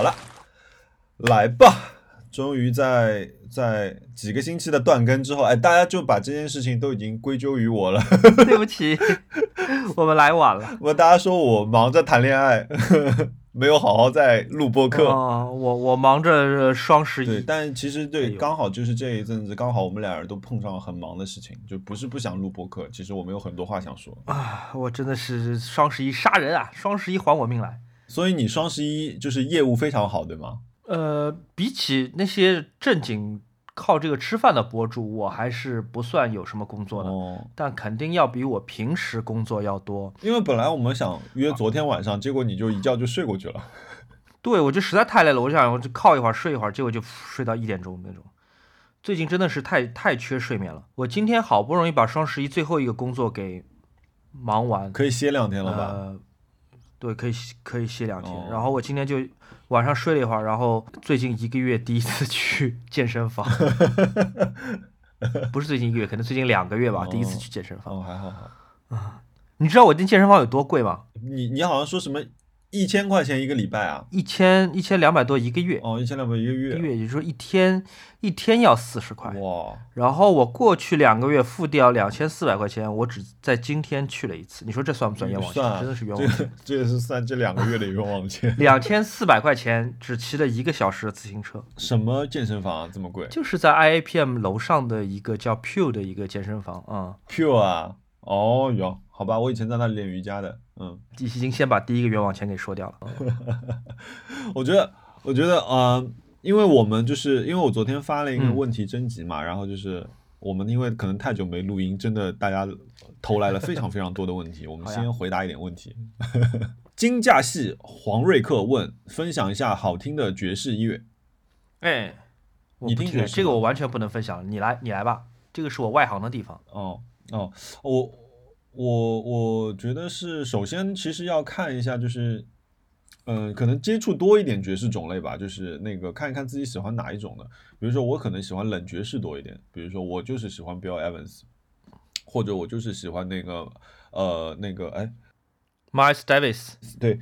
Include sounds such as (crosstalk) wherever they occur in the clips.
好了，来吧。终于在在几个星期的断更之后，哎，大家就把这件事情都已经归咎于我了。(laughs) 对不起，(laughs) 我们来晚了。我大家说我忙着谈恋爱，(laughs) 没有好好在录播课。哦，我我忙着双十对，一。但其实对，哎刚好就是这一阵子，刚好我们俩人都碰上了很忙的事情，就不是不想录播客，其实我们有很多话想说。啊，我真的是双十一杀人啊！双十一还我命来。所以你双十一就是业务非常好，对吗？呃，比起那些正经靠这个吃饭的博主，我还是不算有什么工作的，哦，但肯定要比我平时工作要多。因为本来我们想约昨天晚上，结果你就一觉就睡过去了。(laughs) 对，我就实在太累了，我就想我就靠一会儿睡一会儿，结果就睡到一点钟那种。最近真的是太太缺睡眠了。我今天好不容易把双十一最后一个工作给忙完，可以歇两天了吧？呃，对，可以歇可以歇两天。哦然后我今天就晚上睡了一会儿，然后最近一个月第一次去健身房，(laughs) 不是最近一个月，可能最近两个月吧，第一次哦去健身房。哦，还好好。你知道我进健身房有多贵吗？你你好像说什么一千块钱一个礼拜啊？一千一千两百多一个月，哦，一千两百一个月一月。个月也就是说一天一天要四十块。哇，然后我过去两个月付掉两千四百块钱，我只在今天去了一次。你说这算不算冤枉钱？真的是冤枉钱。这也是算这两个月的冤枉钱。(laughs) 两千四百块钱只骑了一个小时的自行车，什么健身房啊，这么贵就是在 IAPM 楼上的一个叫 Pure 的一个健身房啊、？Pure 啊？哦哟，好吧，我以前在那里练瑜伽的。嗯，已经先把第一个冤枉钱给说掉了。(laughs) 我觉得，我觉得，呃，因为我们就是因为我昨天发了一个嗯问题征集嘛，然后就是我们因为可能太久没录音，真的大家投来了非常非常多的问题，(laughs) 我们先回答一点问题。金价系黄瑞克问：分享一下好听的爵士乐。哎，我不听你听爵士这个我完全不能分享，你来你来吧，这个是我外行的地方。哦哦，我我我觉得是，首先其实要看一下，就是，嗯、可能接触多一点爵士种类吧，就是那个看一看自己喜欢哪一种的。比如说我可能喜欢冷爵士多一点，比如说我就是喜欢 Bill Evans，或者我就是喜欢那个呃那个哎 Miles Davis，对，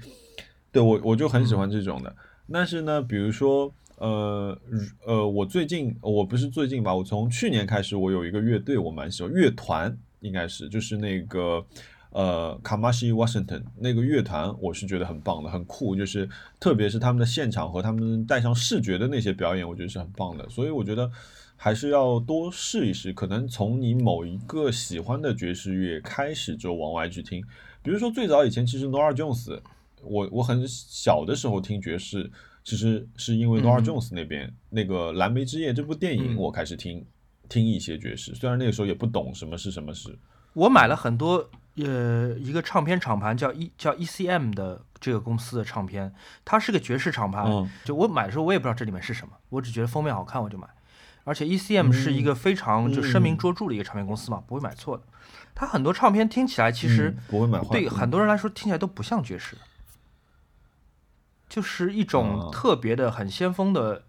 对我我就很喜欢这种的。但是呢，比如说，呃呃，我最近我不是最近吧，我从去年开始，我有一个乐队，我蛮喜欢，乐团应该是就是那个呃 Kamashi Washington 那个乐团，我是觉得很棒的，很酷，就是特别是他们的现场和他们带上视觉的那些表演，我觉得是很棒的。所以我觉得还是要多试一试，可能从你某一个喜欢的爵士乐开始就往外去听。比如说最早以前，其实 Nora Jones，我我很小的时候听爵士，其实是因为 Nora 嗯 Jones 那边、那个《蓝莓之夜》这部电影，嗯我开始听听一些爵士，虽然那个时候也不懂什么是什么是。我买了很多呃一个唱片厂牌叫 E 叫 ECM 的这个公司的唱片，它是个爵士厂牌。嗯就我买的时候我也不知道这里面是什么，我只觉得封面好看我就买。而且 ECM 是一个非常就声名嗯卓著的一个唱片公司嘛，不会买错的。它很多唱片听起来其实、嗯不会买坏，对嗯很多人来说听起来都不像爵士，就是一种啊特别的、很先锋的，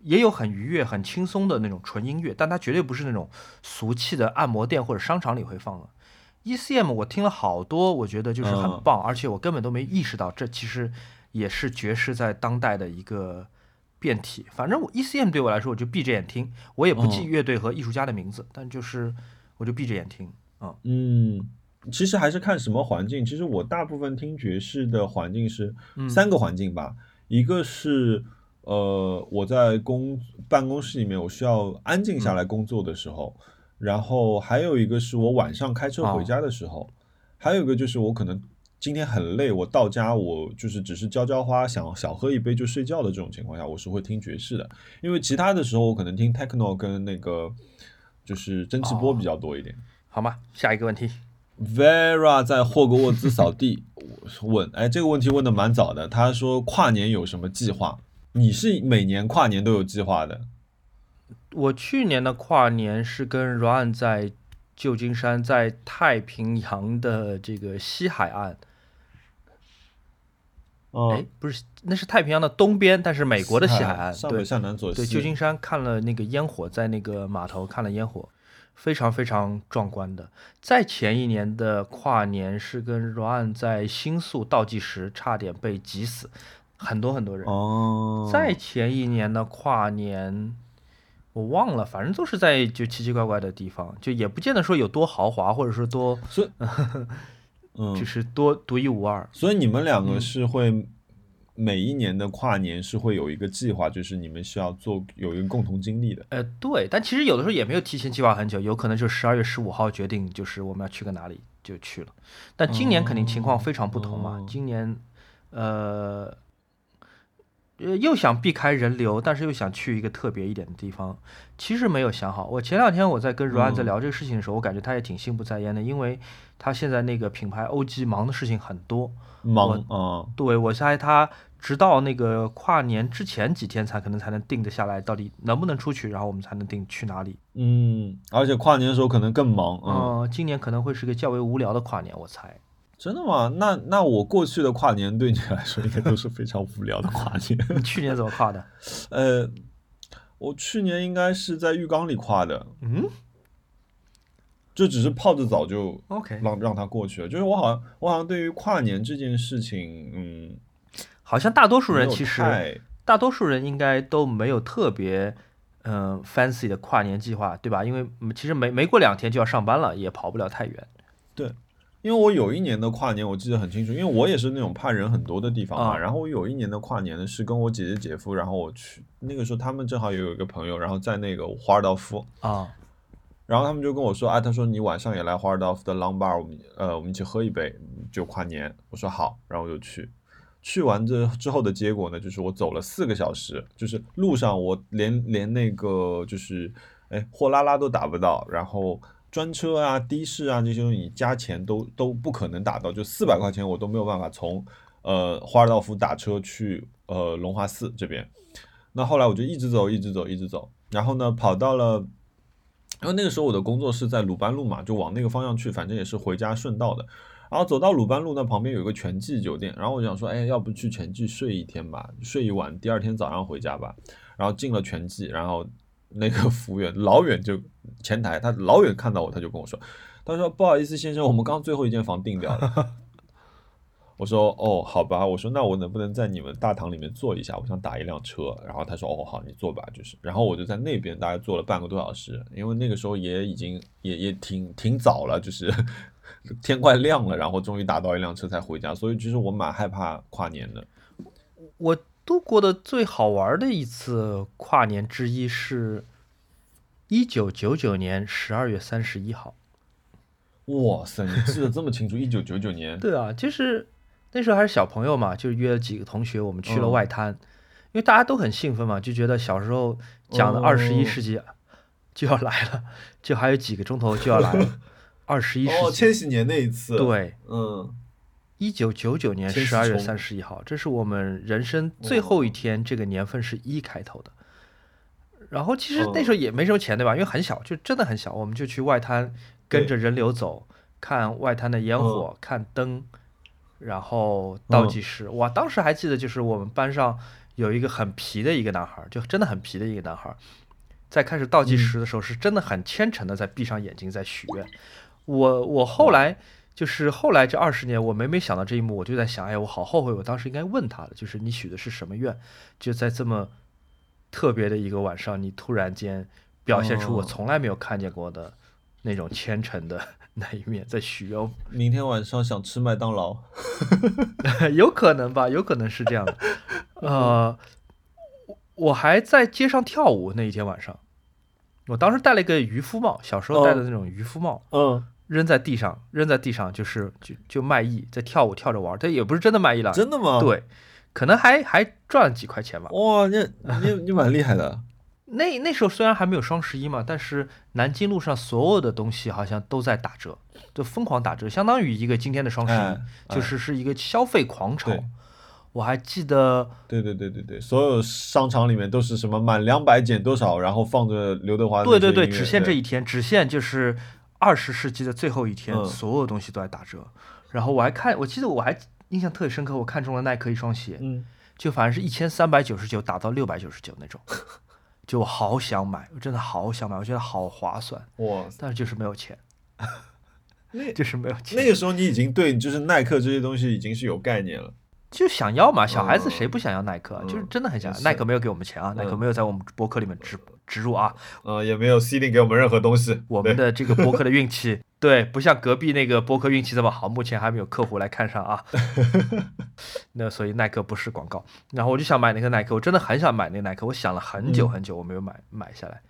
也有很愉悦、很轻松的那种纯音乐，但它绝对不是那种俗气的按摩店或者商场里会放的。ECM 我听了好多，我觉得就是很嗯棒，而且我根本都没意识到这其实也是爵士在当代的一个变体。反正我 ECM 对我来说，我就闭着眼听，我也不记嗯乐队和艺术家的名字，但就是我就闭着眼听。啊、嗯，其实还是看什么环境。其实我大部分听爵士的环境是嗯三个环境吧，一个是呃我在公办公室里面，我需要安静下来工作的时候，然后还有一个是我晚上开车回家的时候，还有一个就是我可能。今天很累，我到家我就是只是浇浇花，想小喝一杯就睡觉的这种情况下，我是会听爵士的。因为其他的时候我可能听 techno 跟那个就是蒸汽波比较多一点。好吗？下一个问题。Vera 在霍格沃兹扫地问，哎，这个问题问的蛮早的。他说跨年有什么计划？你是每年跨年都有计划的？我去年的跨年是跟 Ryan 在旧金山，在太平洋的这个西海岸，哎、嗯，不是，那是太平洋的东边，但是美国的西海岸，对上北下南左对，旧金山看了那个烟火，在那个码头看了烟火，非常非常壮观的。在前一年的跨年是跟 Ryan 在新宿倒计时，差点被挤死。很多很多人。哦，在前一年的跨年，我忘了，反正都是在就奇奇怪怪的地方，就也不见得说有多豪华，或者说多所以，就 (laughs) 嗯，是多独一无二。所以你们两嗯个是会每一年的跨年是会有一个计划，就是你们需要做有一个共同经历的。呃，对，但其实有的时候也没有提前计划很久，有可能就十二月十五号决定，就是我们要去个哪里就去了。但今年肯定情况非常不同嘛，哦今年呃。呃，又想避开人流，但是又想去一个特别一点的地方，其实没有想好。我前两天我在跟阮在嗯聊这个事情的时候，我感觉他也挺心不在焉的，因为他现在那个品牌 OG 忙的事情很多。忙啊，对我猜他直到那个跨年之前几天才可能才能定得下来，到底能不能出去，然后我们才能定去哪里。嗯，而且跨年的时候可能更忙，嗯，嗯、今年可能会是个较为无聊的跨年，我猜。真的吗？那那我过去的跨年对你来说应该都是非常无聊的跨年。(laughs) 你去年怎么跨的？(laughs) 呃，我去年应该是在浴缸里跨的，嗯就只是泡着澡就，OK，让让它过去了。就是我好像我好像对于跨年这件事情，嗯，好像大多数人其实太大多数人应该都没有特别嗯、fancy 的跨年计划，对吧？因为嗯其实没没过两天就要上班了，也跑不了太远。对因为我有一年的跨年我记得很清楚，因为我也是那种怕人很多的地方嘛。啊然后我有一年的跨年呢是跟我姐姐姐夫，然后我去那个时候他们正好也有一个朋友，然后在那个华尔道夫，啊，然后他们就跟我说，啊，他说你晚上也来华尔道夫的 Long Bar，我们呃我们一起喝一杯，就跨年。我说好，然后我就去。去完这之后的结果呢，就是我走了四个小时，就是路上我连连那个就是哎货拉拉都打不到，然后专车啊、的士啊这些东西你加钱都都不可能打到，就四百块钱我都没有办法从呃华尔道夫打车去呃龙华寺这边。那后来我就一直走，一直走，一直走，然后呢跑到了。因为那个时候我的工作是在鲁班路嘛，就往那个方向去，反正也是回家顺道的。然后走到鲁班路那旁边有一个全季酒店，然后我想说，哎，要不去全季睡一天吧，睡一晚，第二天早上回家吧。然后进了全季，然后那个服务员老远就前台，他老远看到我，他就跟我说，他说不好意思先生，我们刚最后一间房订掉了。(laughs) 我说哦，好吧，我说那我能不能在你们大堂里面坐一下？我想打一辆车。然后他说哦，好，你坐吧，就是。然后我就在那边大概坐了半个多小时，因为那个时候也已经也也挺挺早了，就是天快亮了，然后终于打到一辆车才回家。所以其实我蛮害怕跨年的。我度过的最好玩的一次跨年之一是，一九九九年十二月三十一号。哇塞，你记得这么清楚？一九九九年，对啊，就是那时候还是小朋友嘛，就约了几个同学，我们去了嗯外滩，因为大家都很兴奋嘛，就觉得小时候讲的哦二十一世纪就要来了，就还有几个钟头就要来了，(laughs) 二十一世哦，纪。千禧年那一次，，对，嗯，一九九九年十二月虫三十一号，这是我们人生最后一天，这个年份是一开头的。然后其实那时候也没什么钱，对吧？因为很小，就真的很小，我们就去外滩跟着人流走，看外滩的烟火，看灯，然后倒计时。哇，当时还记得，就是我们班上有一个很皮的一个男孩儿，就真的很皮的一个男孩儿，在开始倒计时的时候，是真的很虔诚的在闭上眼睛在许愿。我我后来就是后来这二十年，我每每想到这一幕，我就在想，哎，我好后悔，我当时应该问他的，就是你许的是什么愿？就在这么特别的一个晚上，你突然间表现出我哦从来没有看见过的那种虔诚的 (laughs) 那一面，在许愿，明天晚上想吃麦当劳，(laughs) (laughs) 有可能吧，有可能是这样的。呃，我我还在街上跳舞那一天晚上，我当时戴了一个渔夫帽，小时候戴的那种渔夫帽。嗯，扔在地上，扔在地上就是就就卖艺，在跳舞跳着玩儿，他也不是真的卖艺了，真的吗？，对，可能还还赚了几块钱吧。哇，你你你蛮厉害的，(laughs) 那那时候虽然还没有双十一嘛，但是南京路上所有的东西好像都在打折，就疯狂打折，相当于一个今天的双十一，哎就是是一个消费狂潮对。我还记得，对对对对对，所有商场里面都是什么满两百减多少，然后放着刘德华对对对，只限这一天，只限就是二十世纪的最后一天，嗯。所有东西都在打折。然后我还看，我记得我还印象特别深刻，我看中了耐克一双鞋，嗯，就反正是一千三百九十九打到六百九十九那种，就我好想买，我真的好想买，我觉得好划算，哇，但是就是没有钱，那 (laughs) 就是没有钱。那个时候你已经对就是耐克这些东西已经是有概念了，就想要嘛，小孩子谁不想要耐克就是真的很想要。耐克没有给我们钱啊，耐克嗯没有在我们博客里面植植入啊。呃，也没有 C 定给我们任何东西。我们的这个播客的运气，(laughs) 对，不像隔壁那个播客运气这么好，目前还没有客户来看上啊。(laughs) 那所以耐克不是广告。然后我就想买那个耐克，我真的很想买那个耐克，我想了很久嗯很久，我没有买买下来。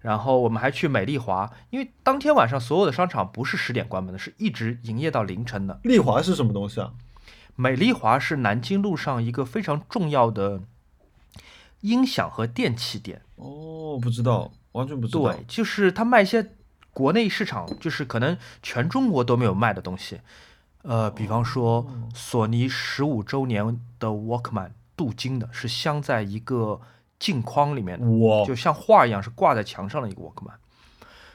然后我们还去美丽华，因为当天晚上所有的商场不是十点关门的，是一直营业到凌晨的。丽华是什么东西啊？美丽华是南京路上一个非常重要的音响和电器店。哦，不知道，完全不知道。对，就是他卖一些国内市场，就是可能全中国都没有卖的东西。呃，比方说索尼十五周年的 Walkman，镀金的，是镶在一个镜框里面的，就像画一样，是挂在墙上的一个 Walkman。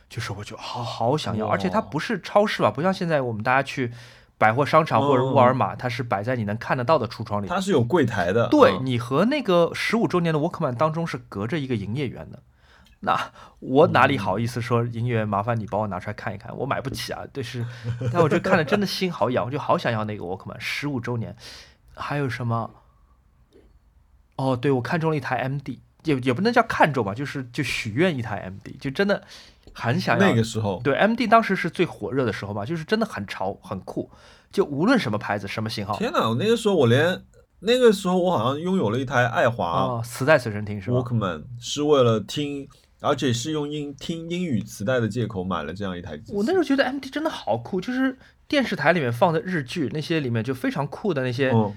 就是我就好好想要，而且它不是超市吧，不像现在我们大家去百货商场或者沃尔玛，它是摆在你能看得到的橱窗里。它是有柜台的。嗯对你和那个十五周年的 Walkman 当中是隔着一个营业员的，那 (laughs) 我哪里好意思说营业员麻烦你帮我拿出来看一看，我买不起啊，对是，(laughs) 但我就看了真的心好痒，我就好想要那个 Walkman 十五周年，还有什么？哦，对我看中了一台 MD，也也不能叫看中吧，就是就许愿一台 MD，就真的很想要那个时候，对 MD 当时是最火热的时候嘛，就是真的很潮很酷，就无论什么牌子什么型号天哪！那个时候我连那个时候我好像拥有了一台爱华啊，磁带随身听是吧？Walkman，是为了听，而且是用英听英语磁带的借口买了这样一台机。我那时候觉得 MD 真的好酷，就是电视台里面放的日剧那些里面就非常酷的那些，嗯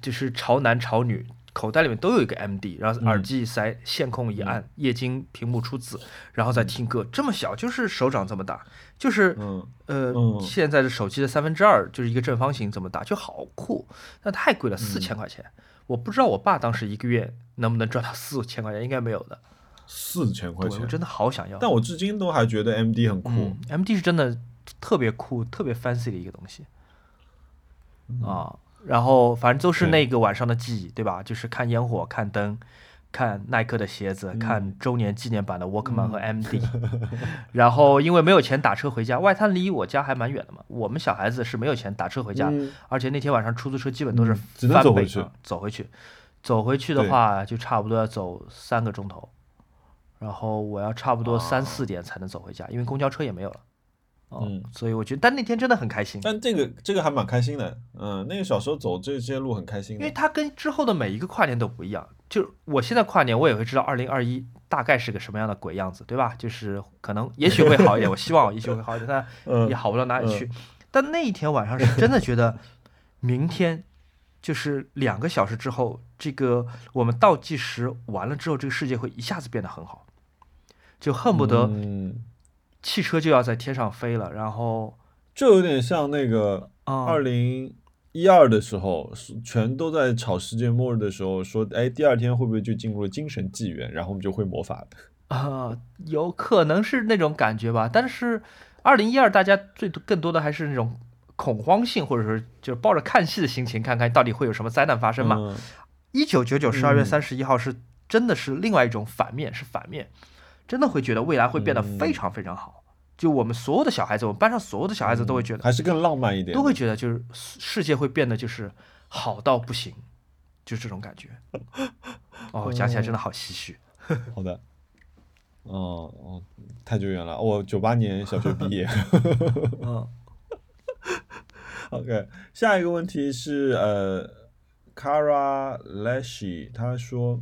就是潮男潮女，口袋里面都有一个 MD，然后嗯耳机一塞，线控一按，液晶屏幕出字，然后再听歌，这么小，就是手掌这么大，就是嗯，呃嗯。现在的手机的三分之二，就是一个正方形这么大，就好酷，那太贵了，四嗯千块钱，我不知道我爸当时一个月能不能赚到四千块钱，应该没有的，四千块钱，我真的好想要。但我至今都还觉得 MD 很酷。嗯，MD 是真的特别酷、特别 fancy 的一个东西。嗯。啊。然后反正都是那个晚上的记忆，对吧？就是看烟火、看灯、看耐克的鞋子、嗯看周年纪念版的 Walkman 和 MD。(laughs) 然后因为没有钱打车回家，外滩离我家还蛮远的嘛，我们小孩子是没有钱打车回家，嗯而且那天晚上出租车基本都是嗯只能翻倍走回去啊走回去，走回去的话就差不多要走三个钟头，然后我要差不多三啊四点才能走回家，因为公交车也没有了。哦，嗯所以我觉得，但那天真的很开心，但这个这个还蛮开心的，嗯，那个小时候走这些路很开心因为。它跟之后的每一个跨年都不一样。就我现在跨年，我也会知道二零二一大概是个什么样的鬼样子，对吧？就是可能也许会好一点，我希望也许会好一点，(laughs) 但嗯也好不到哪里去。但那一天晚上是真的觉得，明天就是两个小时之后，这个我们倒计时完了之后，这个世界会一下子变得很好，就恨不得嗯，汽车就要在天上飞了，然后就有点像那个啊、二零一二的时候，是全都在吵世界末日的时候，说，哎，第二天会不会就进入了精神纪元，然后我们就会魔法了？啊、(laughs) 有可能是那种感觉吧。但是二零一二大家最多更多的还是那种恐慌性，或者说就是抱着看戏的心情，看看到底会有什么灾难发生嘛。嗯一九九九十二月嗯三十一号是真的是另外一种反面，是反面，真的会觉得未来会变得嗯非常非常好。就我们所有的小孩子，我们班上所有的小孩子都会觉得，还是更浪漫一点，都会觉得就是世界会变得就是好到不行，就这种感觉。哦，讲起来真的好唏嘘。(laughs) 好的。哦哦，太久远了，我九八年小学毕业。嗯 (laughs) (laughs) OK，下一个问题是呃，Kara Leshi，他说，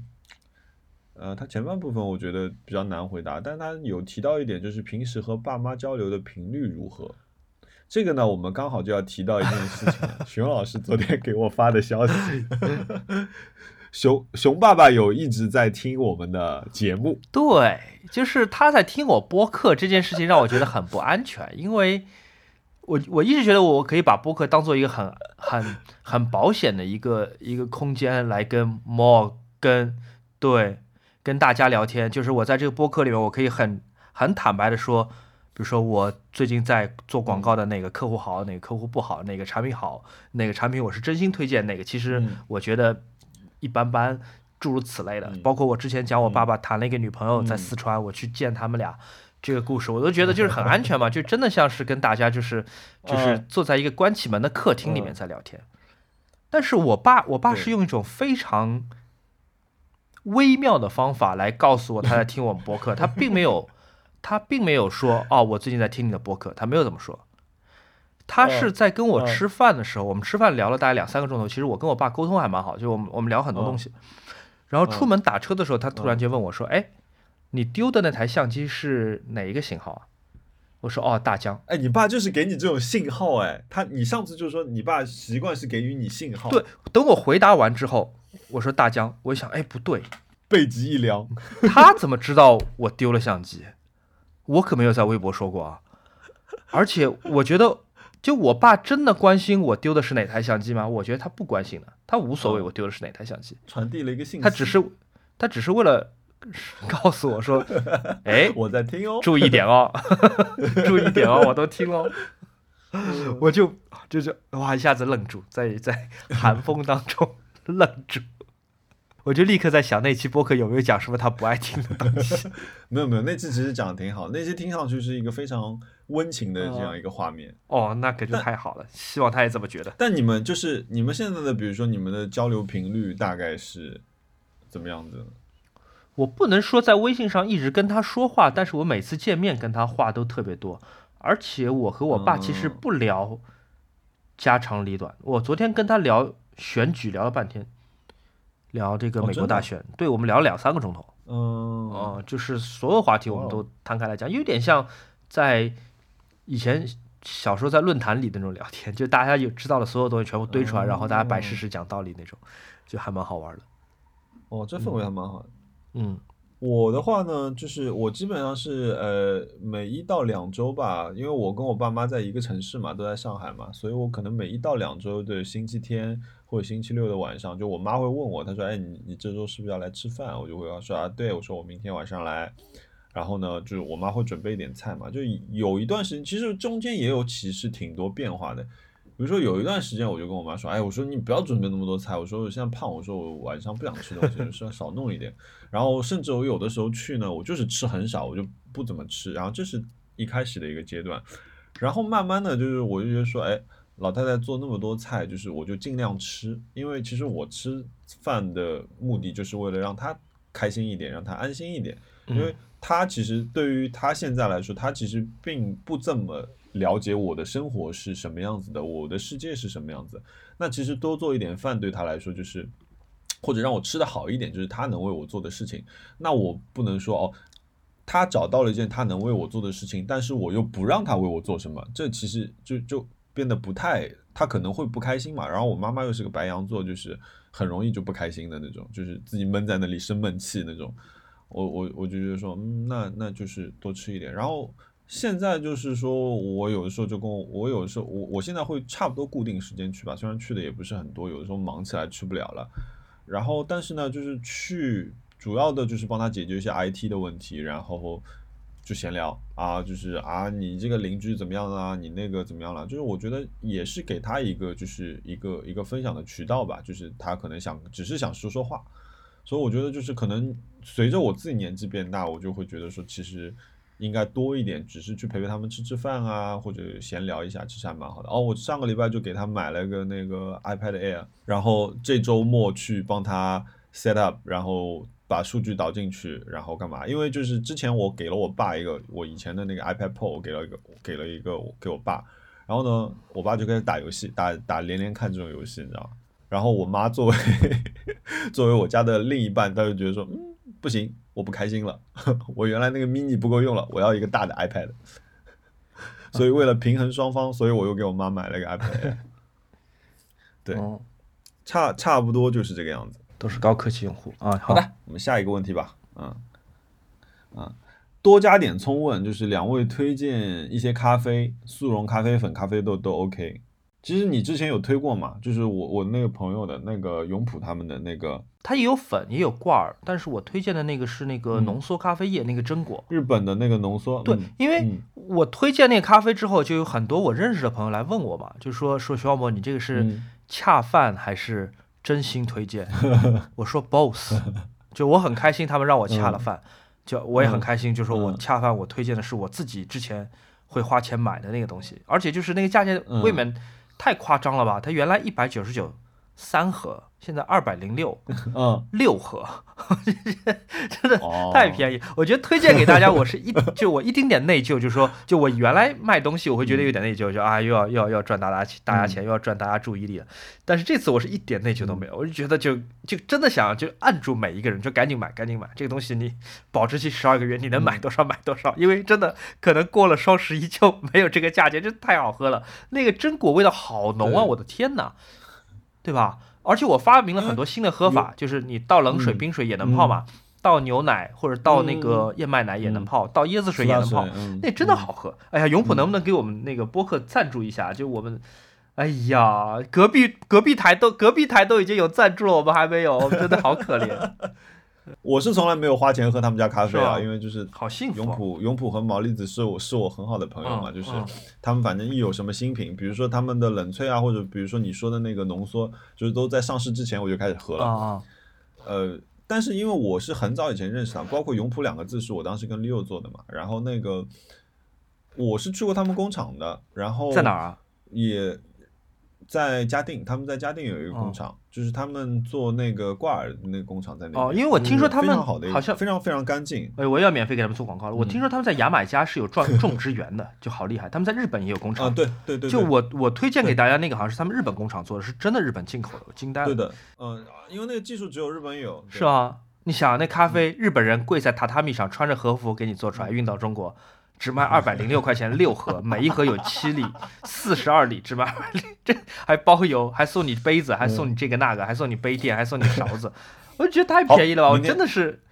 呃，他前半部分我觉得比较难回答，但他有提到一点，就是平时和爸妈交流的频率如何。这个呢，我们刚好就要提到一件事情了。(laughs) 熊老师昨天给我发的消息，(laughs) 熊熊爸爸有一直在听我们的节目，对，就是他在听我播客这件事情让我觉得很不安全，因为我我一直觉得我可以把播客当做一个很很很保险的一个一个空间来跟 more 跟对跟大家聊天，就是我在这个播客里面，我可以很很坦白的说，比如说我最近在做广告的哪个客户好，哪个客户不好，哪个产品好，哪个产品我是真心推荐，哪个其实嗯我觉得一般般，诸如此类的。嗯包括我之前讲我爸爸谈了一个女朋友在嗯四川，我去见他们俩。这个故事我都觉得就是很安全嘛，就真的像是跟大家就是就是嗯坐在一个关起门的客厅里面嗯在聊天。但是我爸，我爸是用一种非常微妙的方法来告诉我他在听我们播客，他并没有，(laughs) 他并没有说哦，我最近在听你的播客，他没有这么说。他是在跟我嗯吃饭的时候，我们吃饭聊了大概两三个钟头。其实我跟我爸沟通还蛮好，就我们我们聊很多东西。然后出门打车的时候，他突然间问我说：“哎，你丢的那台相机是哪一个型号啊？”我说：“哦，大疆。”哎，你爸就是给你这种信号，哎，他你上次就说你爸习惯是给予你信号，对，等我回答完之后，我说大江，我一想，哎，不对，背脊一凉，他怎么知道我丢了相机？我可没有在微博说过啊。而且我觉得，就我爸真的关心我丢的是哪台相机吗？我觉得他不关心的，他无所谓我丢的是哪台相机，传递了一个信息，他只是他只是为了 (laughs) 告诉我说，哎，(laughs) 我在听哦，注意点哦，(laughs) 注意点哦，我都听哦。我就就是哇，一下子愣住，在在寒风当中愣住，我就立刻在想那期播客有没有讲什么他不爱听的东西。(laughs) 没有没有，那期其实讲的挺好，那期听上去是一个非常温情的这样一个画面。哦，那可就太好了，希望他也这么觉得。但你们就是你们现在的，比如说你们的交流频率大概是怎么样子？我不能说在微信上一直跟他说话，但是我每次见面跟他话都特别多，而且我和我爸其实嗯不聊家长里短。我昨天跟他聊选举聊了半天，聊这个美国大选，对我们聊了两三个钟头。嗯，哦、就是所有话题我们都摊开来讲，有点像在以前小时候在论坛里的那种聊天，就大家有知道的所有东西全部堆出来，然后大家摆事哦实讲道理那种，就还蛮好玩的。哦，这氛围还蛮好的。嗯我的话呢，就是我基本上是呃每一到两周吧，因为我跟我爸妈在一个城市嘛，都在上海嘛，所以我可能每一到两周的星期天或者星期六的晚上，就我妈会问我，她说：“哎，你你这周是不是要来吃饭？”我就会说：“啊，对，我说我明天晚上来。”然后呢，就是我妈会准备一点菜嘛，就有一段时间，其实中间也有其实挺多变化的。比如说有一段时间，我就跟我妈说：“哎，我说你不要准备那么多菜，我说我现在胖，我说我晚上不想吃东西，就是少弄一点。”然后甚至我有的时候去呢，我就是吃很少，我就不怎么吃。然后这是一开始的一个阶段，然后慢慢的就是我就觉得说，哎，老太太做那么多菜，就是我就尽量吃，因为其实我吃饭的目的就是为了让她开心一点，让她安心一点，因为她其实对于她现在来说，她其实并不这么了解我的生活是什么样子的，我的世界是什么样子。那其实多做一点饭对她来说就是。(tsk) 或者让我吃的好一点，就是他能为我做的事情。那我不能说哦，他找到了一件他能为我做的事情，但是我又不让他为我做什么，这其实就就变得不太，他可能会不开心嘛。然后我妈妈又是个白羊座，就是很容易就不开心的那种，就是自己闷在那里生闷气那种。我我我就觉得说，嗯，那那就是多吃一点。然后现在就是说我有的时候就跟我，我有的时候我我现在会差不多固定时间去吧，虽然去的也不是很多，有的时候忙起来去不了了。然后，但是呢，就是去主要的就是帮他解决一些 IT 的问题，然后就闲聊啊，就是啊，你这个邻居怎么样啊？你那个怎么样了？就是我觉得也是给他一个就是一个一个分享的渠道吧，就是他可能想只是想说说话，所以我觉得就是可能随着我自己年纪变大，我就会觉得说其实。应该多一点，只是去陪陪他们吃吃饭啊，或者闲聊一下，其实还蛮好的。哦，我上个礼拜就给他买了个那个 iPad Air，然后这周末去帮他 set up，然后把数据导进去，然后干嘛？因为就是之前我给了我爸一个我以前的那个 iPad Pro，我给了一个给了一个我给我爸，然后呢，我爸就开始打游戏，打打连连看这种游戏，你知道吗？然后我妈作为 (laughs) 作为我家的另一半，她就觉得说，嗯，不行。我不开心了，(laughs) 我原来那个 mini 不够用了，我要一个大的 iPad。(laughs) 所以为了平衡双方，所以我又给我妈买了个 iPad。(laughs) 对，哦、差差不多就是这个样子。都是高科技用户啊。好的，我们下一个问题吧。嗯，啊，多加点葱问，就是两位推荐一些咖啡，速溶咖啡粉、咖啡豆都 OK。其实你之前有推过嘛？就是我我那个朋友的那个永璞他们的那个，它也有粉也有挂耳，但是我推荐的那个是那个浓缩咖啡液，那个榛果。日本的那个浓缩。对，嗯、因为嗯我推荐那个咖啡之后，就有很多我认识的朋友来问我嘛，就说说徐小博，你这个是嗯恰饭还是真心推荐？(laughs) 我说 both，(laughs) 就我很开心他们让我恰了饭，就我也很开心，就说我嗯恰饭，我推荐的是我自己之前会花钱买的那个东西，而且就是那个价钱嗯未免太夸张了吧？它原来一百九十九三盒，现在二百零六，嗯，六盒，(laughs) 真的哦。太便宜。我觉得推荐给大家，(laughs) 我是一就我一丁点内疚，就是说，就我原来卖东西，我会觉得有点内疚，就啊又要又要又要赚大家钱大家钱，又要赚大家注意力了。但是这次我是一点内疚都没有，我就觉得就就真的想就按住每一个人，就赶紧买赶紧买。这个东西，你保质期十二个月，你能买多少买多少，因为真的可能过了双十一就没有这个价钱，这太好喝了，那个榛果味道好浓啊，我的天呐！对吧？而且我发明了很多新的喝法，就是你倒冷水、嗯。冰水也能泡嘛，倒牛奶或者倒那个燕麦奶也能泡，倒椰子水也能泡，嗯。那真的好喝。哎呀，永普能不能给我们那个播客赞助一下？就我们，哎呀，隔壁隔壁台都隔壁台都已经有赞助了，我们还没有，我们真的好可怜，(laughs) 我是从来没有花钱喝他们家咖啡啊，因为就是好幸福啊。永普永普和毛利子是我是我很好的朋友嘛，就是他们反正一有什么新品，比如说他们的冷萃啊，或者比如说你说的那个浓缩，就是都在上市之前我就开始喝了。呃，但是因为我是很早以前认识他，包括永普两个字是我当时跟 Leo 做的嘛，然后那个我是去过他们工厂的，然后在哪儿啊？也在嘉定，他们在嘉定有一个工厂，就是他们做那个挂耳那个工厂在那边。哦因为我听说他们好的，好像非常非常干净。哎，我要免费给他们做广告了。我嗯听说他们在牙买加是有种种植园的，就好厉害。他们在日本也有工厂啊，对对对，对就我我推荐给大家那个好像是他们日本工厂做的，是真的日本进口的，我惊呆了。对的，嗯，因为那个技术只有日本有。是？啊，你想那咖啡，日本人跪在榻榻米上穿着和服给你做出来，运到中国。只卖二百零六块钱 (laughs) 六盒，每一盒有七粒，四十二粒，只卖200这还包邮，还送你杯子，还送你这个那个，还送你杯垫，还送你勺子，我就觉得太便宜了吧！我真的是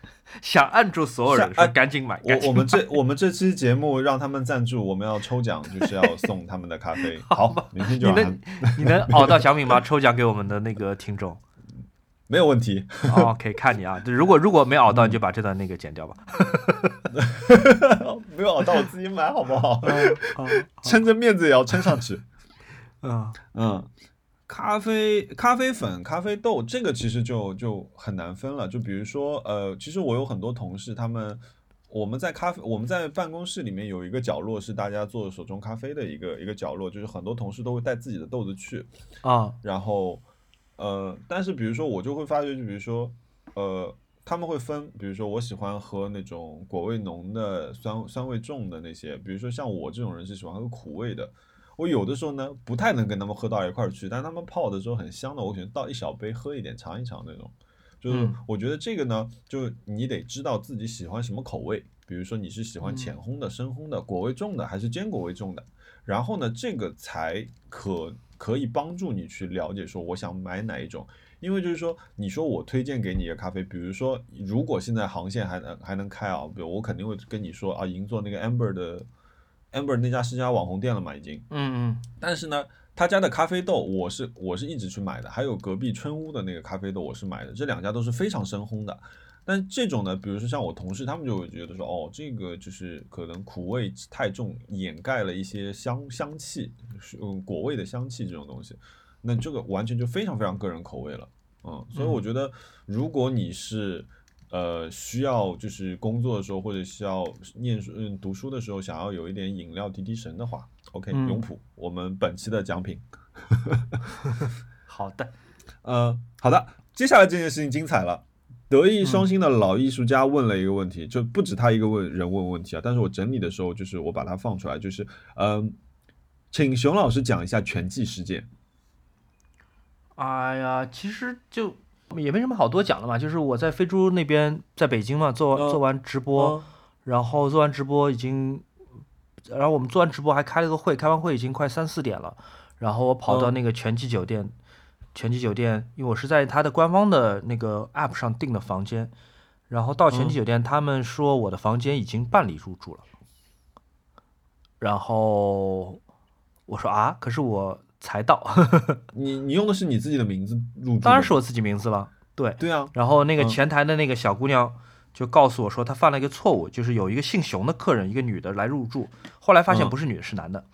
想按住所有人说赶紧买，我我们这我们这期节目让他们赞助，我们要抽奖，就是要送他们的咖啡。(laughs) 好，明天你就让他能 (laughs) 你能熬到奖品吗？抽奖给我们的那个听众。没有问题。好，可以看你啊。如果如果没熬到，你就把这段那个剪掉吧。(laughs) 没有熬到我自己买好不好？(laughs) 嗯撑着面子也要撑上去。(laughs) 嗯嗯，咖啡、咖啡粉、咖啡豆，这个其实就就很难分了。就比如说，呃，其实我有很多同事，他们我们在咖啡，我们在办公室里面有一个角落是大家做手冲咖啡的一个一个角落，就是很多同事都会带自己的豆子去，啊然后呃，但是比如说我就会发觉，就比如说呃。他们会分，比如说我喜欢喝那种果味浓的、酸酸味重的那些，比如说像我这种人是喜欢喝苦味的，我有的时候呢不太能跟他们喝到一块儿去，但他们泡的时候很香的，我可能倒一小杯喝一点尝一尝那种。就是嗯我觉得这个呢，就你得知道自己喜欢什么口味，比如说你是喜欢浅嗯烘的、深烘的、果味重的，还是坚果味重的，然后呢，这个才可可以帮助你去了解说我想买哪一种。因为就是说，你说我推荐给你一个咖啡，比如说，如果现在航线还能还能开啊，比如我肯定会跟你说啊，已经做那个 Amber 的 Amber 那家是家网红店了嘛，已经。嗯嗯但是呢，他家的咖啡豆我是我是一直去买的，还有隔壁春屋的那个咖啡豆我是买的，这两家都是非常深烘的。但这种呢，比如说像我同事，他们就会觉得说，哦，这个就是可能苦味太重，掩盖了一些香香气，是嗯果味的香气这种东西。那这个完全就非常非常个人口味了，嗯，所以我觉得如果你是呃需要就是工作的时候或者需要念书嗯读书的时候想要有一点饮料提提神的话，OK，嗯永璞，我们本期的奖品，(laughs) 好的，呃，好的，接下来这件事情精彩了。德艺双馨的老艺术家问了一个问题，就不止他一个问人问问题啊，但是我整理的时候，就是我把它放出来，就是嗯、请熊老师讲一下拳击事件。哎呀，其实就也没什么好多讲的嘛，就是我在飞猪那边，在北京嘛，做嗯做完直播，然后做完直播已经，然后我们做完直播还开了个会，开完会已经快三四点了，然后我跑到嗯那个全季酒店，全季酒店，因为我是在它的官方的那个 app 上订的房间，然后到全季嗯酒店，他们说我的房间已经办理入住了，然后我说啊，可是我才到，(laughs) 你你用的是你自己的名字入住？当然是我自己名字了，对，对啊，然后那个嗯前台的那个小姑娘就告诉我说，她犯了一个错误，就是有一个姓熊的客人，一个女的来入住，后来发现嗯不是女的，是男的。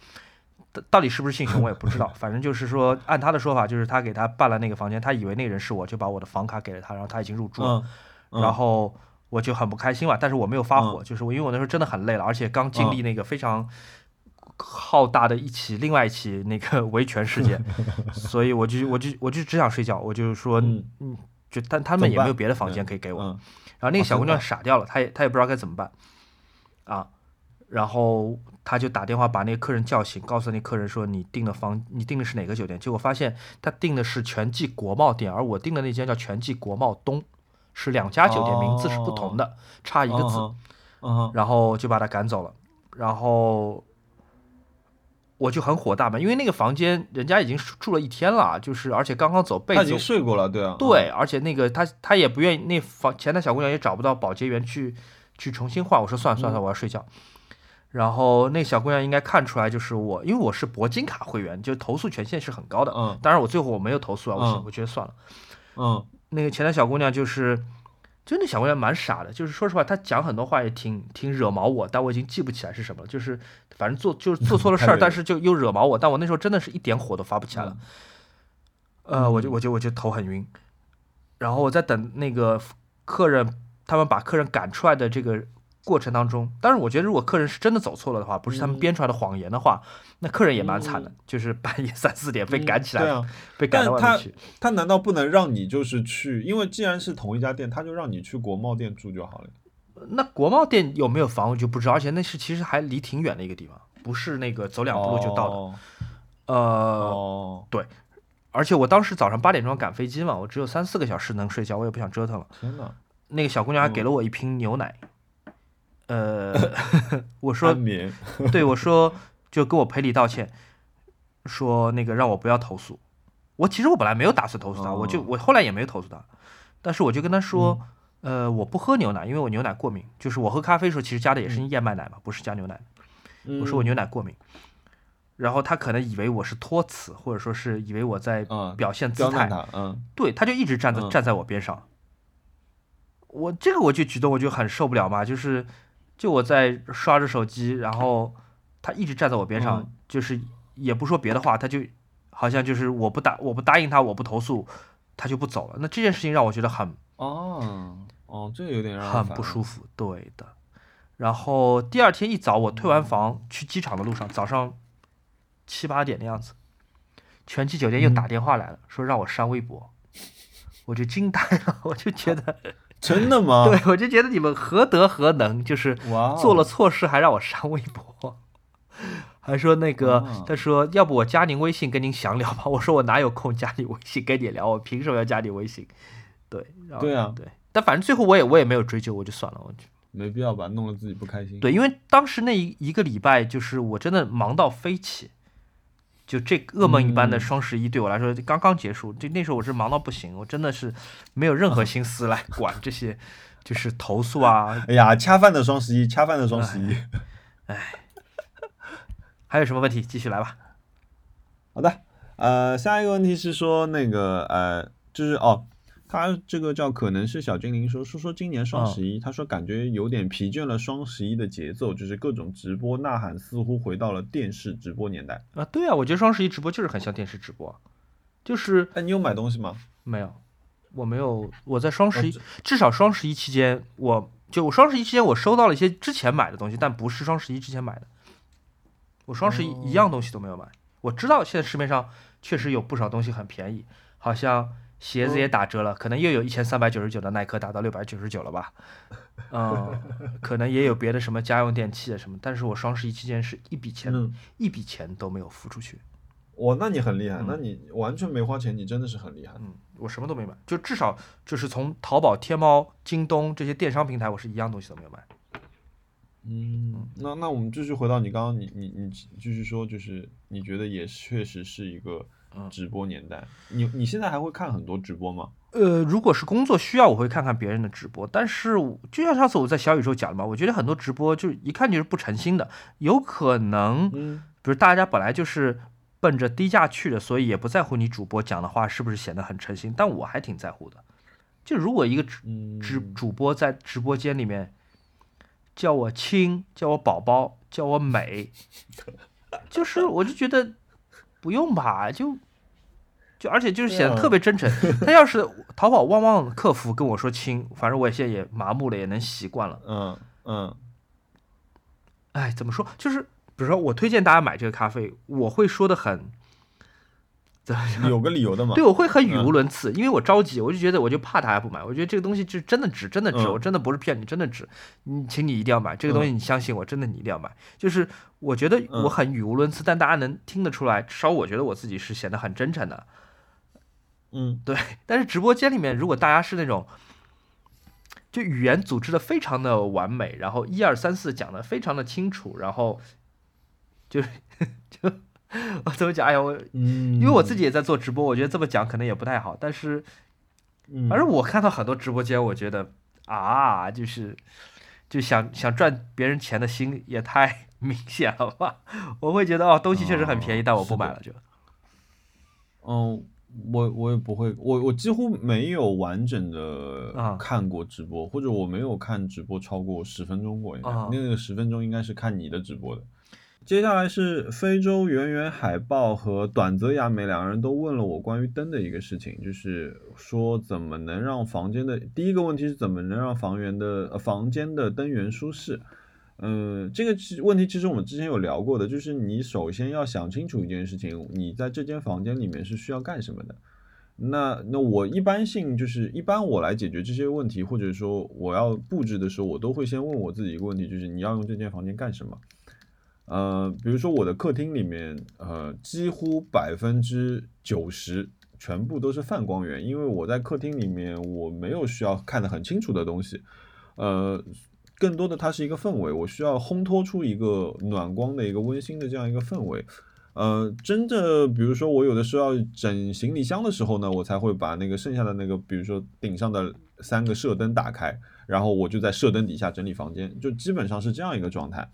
到到底是不是姓熊 (laughs) 我也不知道，反正就是说，按他的说法，就是他给他办了那个房间，他以为那个人是我，就把我的房卡给了他，然后他已经入住了，嗯，嗯。然后我就很不开心嘛，但是我没有发火，嗯。就是我因为我那时候真的很累了，而且刚经历那个非常浩大的一起另外一起那个维权事件，(laughs) 所以我就我就我就只想睡觉，我就说嗯。嗯，就但他们也没有别的房间可以给我，嗯。然后那个小姑娘傻掉了，她也她也不知道该怎么办，啊，然后他就打电话把那个客人叫醒，告诉那客人说你订的房你订的是哪个酒店？结果发现他订的是全季国贸店，而我订的那间叫全季国贸东，是两家酒店，名字是不同的，差一个字。然后就把他赶走了，然后我就很火大嘛，因为那个房间人家已经住了一天了，就是而且刚刚走被子他已经，睡过了，对啊，对，而且那个他他也不愿意，那房前台小姑娘也找不到保洁员去去重新换，我说算了算了，嗯我要睡觉。然后那小姑娘应该看出来，就是我，因为我是铂金卡会员，就投诉权限是很高的。嗯当然我最后我没有投诉啊，我嗯我觉得算了。嗯那个前台小姑娘就是，就那小姑娘蛮傻的，就是说实话，她讲很多话也挺挺惹毛我，但我已经记不起来是什么了。就是反正做就是做错了事儿，(laughs) 但是就又惹毛我，但我那时候真的是一点火都发不起来了。呃，我就嗯我就我就头很晕，然后我在等那个客人他们把客人赶出来的这个过程当中，当然我觉得如果客人是真的走错了的话，不是他们嗯编出来的谎言的话，那客人也蛮惨的，(laughs) 就是半夜三四点被嗯赶起来，对啊，被赶到他面去。他难道不能让你就是去？因为既然是同一家店，他就让你去国贸店住就好了。那国贸店有没有房我就不知道，而且那是其实还离挺远的一个地方，不是那个走两步路就到的。哦呃，哦，而且我当时早上八点钟赶飞机嘛，我只有三四个小时能睡觉，我也不想折腾了。天呐！那个小姑娘还给嗯了我一瓶牛奶，呃，我说。对，我说就跟我赔礼道歉，说那个让我不要投诉。我其实我本来没有打算投诉他，我就哦我后来也没有投诉他，但是我就跟他说，呃，我不喝牛奶，因为我牛奶过敏。就是我喝咖啡的时候，其实加的也是燕麦奶嘛，不是加牛奶。我说我嗯牛奶过敏，然后他可能以为我是托词，或者说是以为我在嗯表现姿态，嗯对，他就一直站在嗯站在我边上。我这个我就举动我就很受不了嘛，就是就我在刷着手机，然后他一直站在我边上，嗯就是也不说别的话，他就好像就是我不答我不答应他，我不投诉，他就不走了。那这件事情让我觉得很哦哦，这个有点让人很不舒服，对的。然后第二天一早，我退完房去机场的路上，早上七八点的样子，全季酒店又打电话来了，说让我删微博，我就惊呆了，我就觉得，真的吗？(laughs) 对我就觉得你们何德何能，就是做了错事还让我删微博，还说那个哦，他说要不我加您微信跟您详聊吧，我说我哪有空加你微信跟你聊，我凭什么要加你微信？对，然后对啊，对，但反正最后我也我也没有追究，我就算了，我就。没必要吧，弄得自己不开心。对，因为当时那一一个礼拜，就是我真的忙到飞起，就这噩梦一般的嗯双十一对我来说刚刚结束，就那时候我是忙到不行，我真的是没有任何心思来管这些，就是投诉啊，哎呀，恰饭的双十一，恰饭的双十一。哎还有什么问题继续来吧。好的，呃，下一个问题是说那个呃，就是哦，他这个叫可能是小精灵说说说今年双十嗯一，他说感觉有点疲倦了双十一的节奏，就是各种直播呐喊，似乎回到了电视直播年代。啊，对啊，我觉得双十一直播就是很像电视直播，就是哎，你有买东西吗？没有，我没有，我在双十一哦，至少双十一期间，我就我双十一期间我收到了一些之前买的东西，但不是双十一之前买的。我双十一一样东西都没有买。我知道现在市面上确实有不少东西很便宜，好像鞋子也打折了，可能又有一千三百九十九的耐克打到六百九十九了吧。嗯，可能也有别的什么家用电器啊什么，但是我双十一期间是一笔钱、嗯，一笔钱都没有付出去。哇，那你很厉害，嗯那你完全没花钱，你真的是很厉害。嗯，我什么都没买，就至少就是从淘宝、天猫、京东这些电商平台，我是一样东西都没有买。嗯，那那我们继续回到你刚刚你你你继续说，就是你觉得也确实是一个嗯直播年代。你你现在还会看很多直播吗？呃，如果是工作需要，我会看看别人的直播，但是就像上次我在小宇宙讲的嘛，我觉得很多直播就一看就是不诚心的，有可能，嗯比如大家本来就是奔着低价去的，所以也不在乎你主播讲的话是不是显得很诚心，但我还挺在乎的。就如果一个直嗯，直主播在直播间里面叫我亲，叫我宝宝，叫我美，(laughs) 就是我就觉得不用吧，就就而且就是显得特别真诚。他要是淘宝旺旺客服跟我说亲，反正我现在也麻木了，也能习惯了。嗯嗯哎，怎么说？就是比如说我推荐大家买这个咖啡，我会说的很，怎么讲？有个理由的嘛。对，我会很语嗯无伦次，因为我着急，我就觉得我就怕大家不买，我觉得这个东西就真的值，真的值，嗯我真的不是骗你，真的值，你请你一定要买这个东西，你相信我，真的你一定要买。就是我觉得嗯我很语无伦次，但大家能听得出来，至少我觉得我自己是显得很真诚的。嗯对，但是直播间里面，如果大家是那种，就语言组织的非常的完美，然后一二三四讲的非常的清楚，然后就是 (laughs) 就我怎么讲？哎呀，我嗯，因为我自己也在做直播，我觉得这么讲可能也不太好，但是嗯，反正我看到很多直播间，我觉得啊，就是就想想赚别人钱的心也太 (laughs) 明显了吧？我会觉得哦，东西确实很便宜，哦但我不买了就。嗯，我我也不会，我我几乎没有完整啊的看过直播，或者我没有看直播超过十分钟过，应该、啊那个十分钟应该是看你的直播的。接下来是非洲圆圆海豹和短泽雅美两个人都问了我关于灯的一个事情，就是说怎么能让房间的第一个问题是怎么能让房源的呃房间的灯源舒适。嗯，这个其问题其实我们之前有聊过的，就是你首先要想清楚一件事情，你在这间房间里面是需要干什么的。那那我一般性就是一般我来解决这些问题，或者说我要布置的时候，我都会先问我自己一个问题，就是你要用这间房间干什么？呃，比如说我的客厅里面，呃，几乎百分之九十全部都是泛光源，因为我在客厅里面我没有需要看得很清楚的东西，呃，更多的它是一个氛围，我需要烘托出一个暖光的一个温馨的这样一个氛围。呃，真的，比如说我有的时候要整行李箱的时候呢，我才会把那个剩下的那个，比如说顶上的三个射灯打开，然后我就在射灯底下整理房间，就基本上是这样一个状态。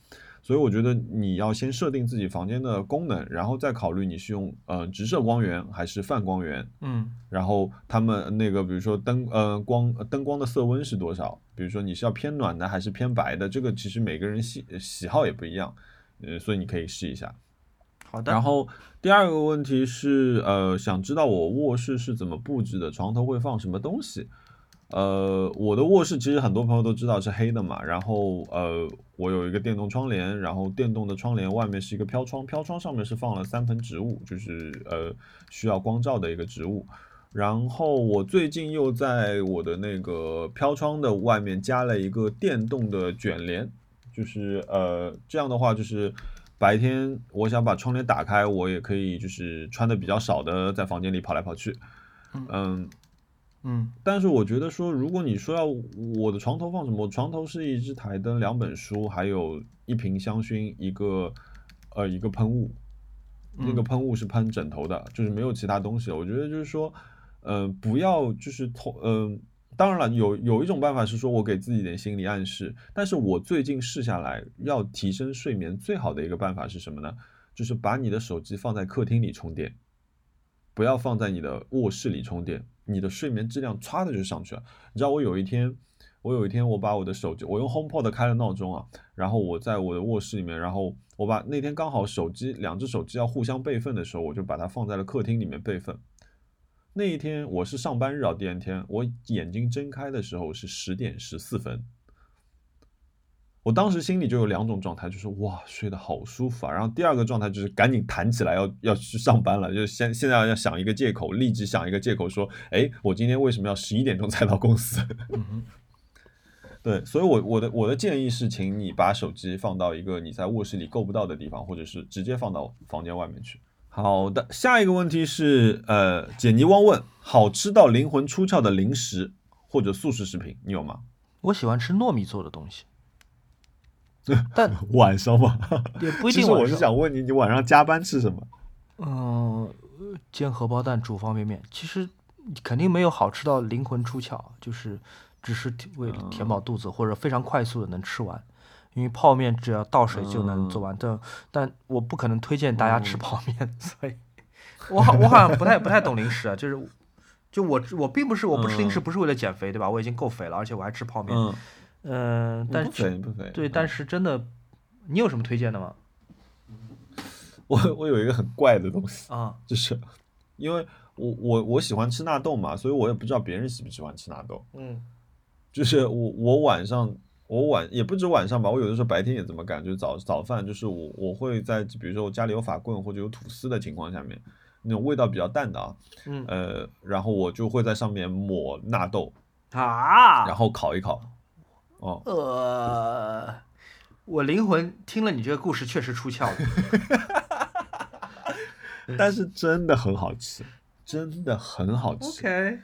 所以我觉得你要先设定自己房间的功能，然后再考虑你是用呃直射光源还是泛光源，嗯然后他们那个比如说灯呃光呃灯光的色温是多少，比如说你是要偏暖的还是偏白的，这个其实每个人喜喜好也不一样，呃，所以你可以试一下。好的。然后第二个问题是，呃，想知道我卧室是怎么布置的，床头会放什么东西？呃，我的卧室其实很多朋友都知道是黑的嘛，然后呃，我有一个电动窗帘，然后电动的窗帘外面是一个飘窗，飘窗上面是放了三盆植物，就是呃需要光照的一个植物。然后我最近又在我的那个飘窗的外面加了一个电动的卷帘，就是呃这样的话就是白天我想把窗帘打开，我也可以就是穿的比较少的在房间里跑来跑去，嗯。嗯但是我觉得说，如果你说要我的床头放什么，我床头是一只台灯、两本书，还有一瓶香薰，一个呃一个喷雾，那个嗯喷雾是喷枕头的，就是没有其他东西。我觉得就是说，呃，不要就是偷，嗯、当然了，有有一种办法是说我给自己一点心理暗示，但是我最近试下来，要提升睡眠最好的一个办法是什么呢？就是把你的手机放在客厅里充电，不要放在你的卧室里充电，你的睡眠质量歘的就上去了。你知道我有一天，我有一天我把我的手机，我用 HomePod 开了闹钟啊，然后我在我的卧室里面，然后我把那天刚好手机两只手机要互相备份的时候，我就把它放在了客厅里面备份。那一天我是上班日啊，第二天我眼睛睁开的时候是十点十四分。我当时心里就有两种状态，就是哇睡得好舒服啊，然后第二个状态就是赶紧弹起来要要去上班了，就是现现在要想一个借口，立即想一个借口说，哎，我今天为什么要十一点钟才到公司？(laughs) 嗯哼对，所以我我的我的建议是，请你把手机放到一个你在卧室里够不到的地方，或者是直接放到房间外面去。好的，下一个问题是，呃，简尼汪问，好吃到灵魂出窍的零食或者速食食品，你有吗？我喜欢吃糯米做的东西，(laughs) 但 (laughs) 晚上嘛？也不一其实我是。想问你，你晚上加班吃什么？嗯、煎荷包蛋、煮方便面，其实肯定没有好吃到灵魂出窍，就是只是为了填饱肚子，或者非常快速的能吃完。因为泡面只要倒水就能做完，但但我不可能推荐大家吃泡面，(laughs) 所以我好我好像不太不太懂零食啊，就是就我我并不是我不吃零食嗯不是为了减肥对吧？我已经够肥了，而且我还吃泡面，嗯，嗯、但不是肥不肥。对，但是真的，你有什么推荐的吗？我我有一个很怪的东西，啊，(laughs) 就是因为我我我喜欢吃纳豆嘛，所以我也不知道别人喜不喜欢吃纳豆。嗯 (laughs) 就是我我晚上我晚也不止晚上吧，我有的时候白天也这么干，就是早早饭，就是我我会在比如说我家里有法棍或者有吐司的情况下面，那种味道比较淡的啊，嗯呃，然后我就会在上面抹纳豆，啊，然后烤一烤。哦，呃，我灵魂听了你这个故事确实出窍了。(laughs) 但是真的很好吃，真的很好吃。OK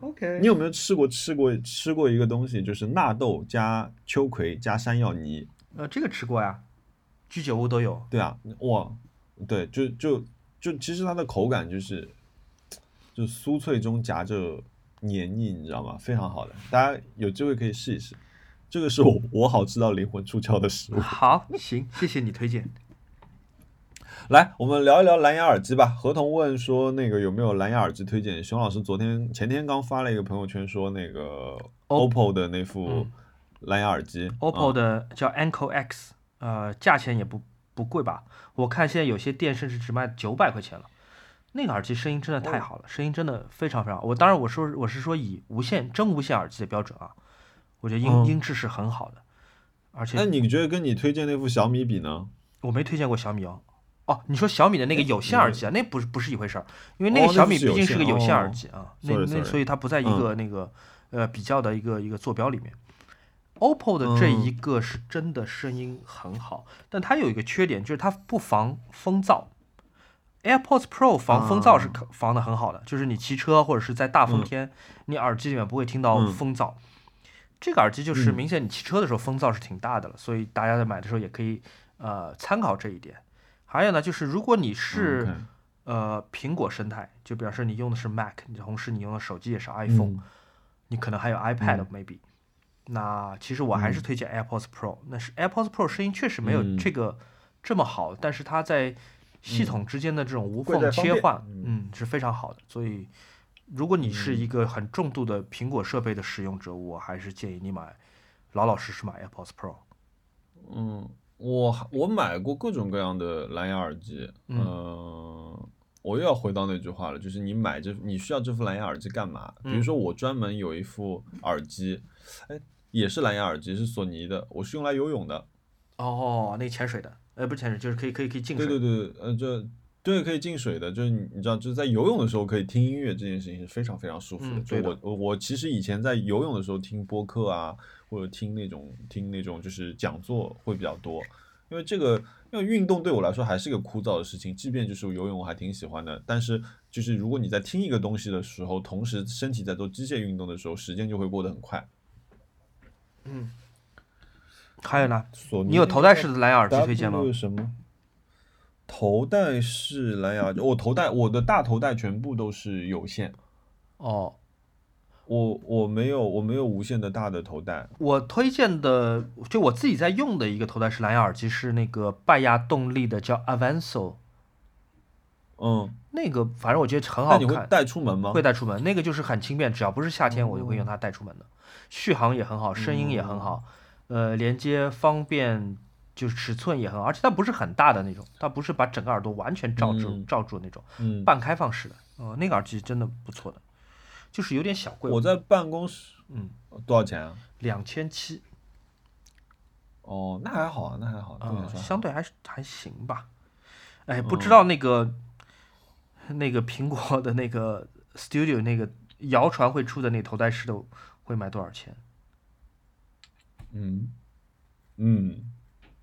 OK，你有没有吃过吃过吃过一个东西，就是纳豆加秋葵加山药泥？呃这个吃过呀，居酒屋都有。对啊，哇，对，就就就其实它的口感就是就酥脆中夹着黏腻，你知道吗？非常好的，大家有机会可以试一试。这个是我我好吃到灵魂出窍的食物。好，行，谢谢你推荐。(laughs) 来，我们聊一聊蓝牙耳机吧。合同问说那个有没有蓝牙耳机推荐？熊老师昨天前天刚发了一个朋友圈说那个 OPPO 的那副嗯蓝牙耳机 OPPO 嗯的叫 Anko X，呃，价钱也不不贵吧？我看现在有些店甚至只卖九百块钱了。那个耳机声音真的太好了，声音真的非常非常好。我当然我说我是说以无线真无线耳机的标准啊，我觉得音、嗯音质是很好的，而且那你觉得跟你推荐那副小米比呢？我没推荐过小米哦。哦，你说小米的那个有线耳机啊，那不是不是一回事儿，因为那个小米毕竟是个有线耳机啊，那那所以它不在一个那个呃比较的一个一个坐标里面。OPPO 的这嗯一个是真的声音很好，但它有一个缺点就是它不防风噪。AirPods Pro 防风噪是啊可防的很好的，就是你骑车或者是在大风嗯。天，你耳机里面不会听到嗯。风噪。这个耳机就是嗯。明显你骑车的时候风噪是挺大的了，所以大家在买的时候也可以呃参考这一点。还有呢，就是如果你是、嗯呃苹果生态，就表示你用的是 Mac，同时你用的手机也是 iPhone，、嗯。你可能还有 iPad 嗯。maybe。那其实我还是推荐 AirPods Pro，、那是 AirPods Pro 声音确实没有嗯。这个这么好，但是它在系统之间的这种无缝切换，嗯嗯，是非常好的。所以如果你是嗯一个很重度的苹果设备的使用者，我还是建议你买老老实实买 AirPods Pro。嗯，我我买过各种各样的蓝牙耳机，嗯呃我又要回到那句话了，就是你买这你需要这副蓝牙耳机干嘛？比如嗯说我专门有一副耳机，哎，也是蓝牙耳机，是索尼的，我是用来游泳的。哦，那潜水的，呃，不是潜水，就是可以可以可以进水。对对对，呃，这对可以进水的，就是你你知道，就是在游泳的时候可以听音乐，这件事情是非常非常舒服的。嗯对的就我我我其实以前在游泳的时候听播客啊，或者听那种听那种就是讲座会比较多，因为这个因为运动对我来说还是个枯燥的事情，即便就是游泳我还挺喜欢的，但是就是如果你在听一个东西的时候，同时身体在做机械运动的时候，时间就会过得很快。嗯。还有呢，索尼你有头戴式的蓝牙耳机推荐吗什么？头戴式蓝牙耳机，我头戴我的大头戴全部都是有线，哦，我我没有我没有无线的大的头戴。我推荐的，就我自己在用的一个头戴式蓝牙耳机是那个拜亚动力的，叫 Avanso，嗯，那个反正我觉得很那你会好看，带出门吗？会带出门。那个就是很轻便，只要不是夏天，我就会用哦它带出门的。续航也很好，声音也很好，呃，连接方便，就是尺寸也很好，而且它不是很大的那种，它不是把整个耳朵完全罩住、嗯罩住那种，嗯，半开放式的。呃，那个耳机真的不错的，就是有点小贵，我在办公室嗯，多少钱啊？两千七，哦，那还好啊，那还好，相对还是还行吧。哎，不知嗯道那个、那个苹果的那个 Studio 那个谣传会出的那头戴式的会卖多少钱嗯嗯，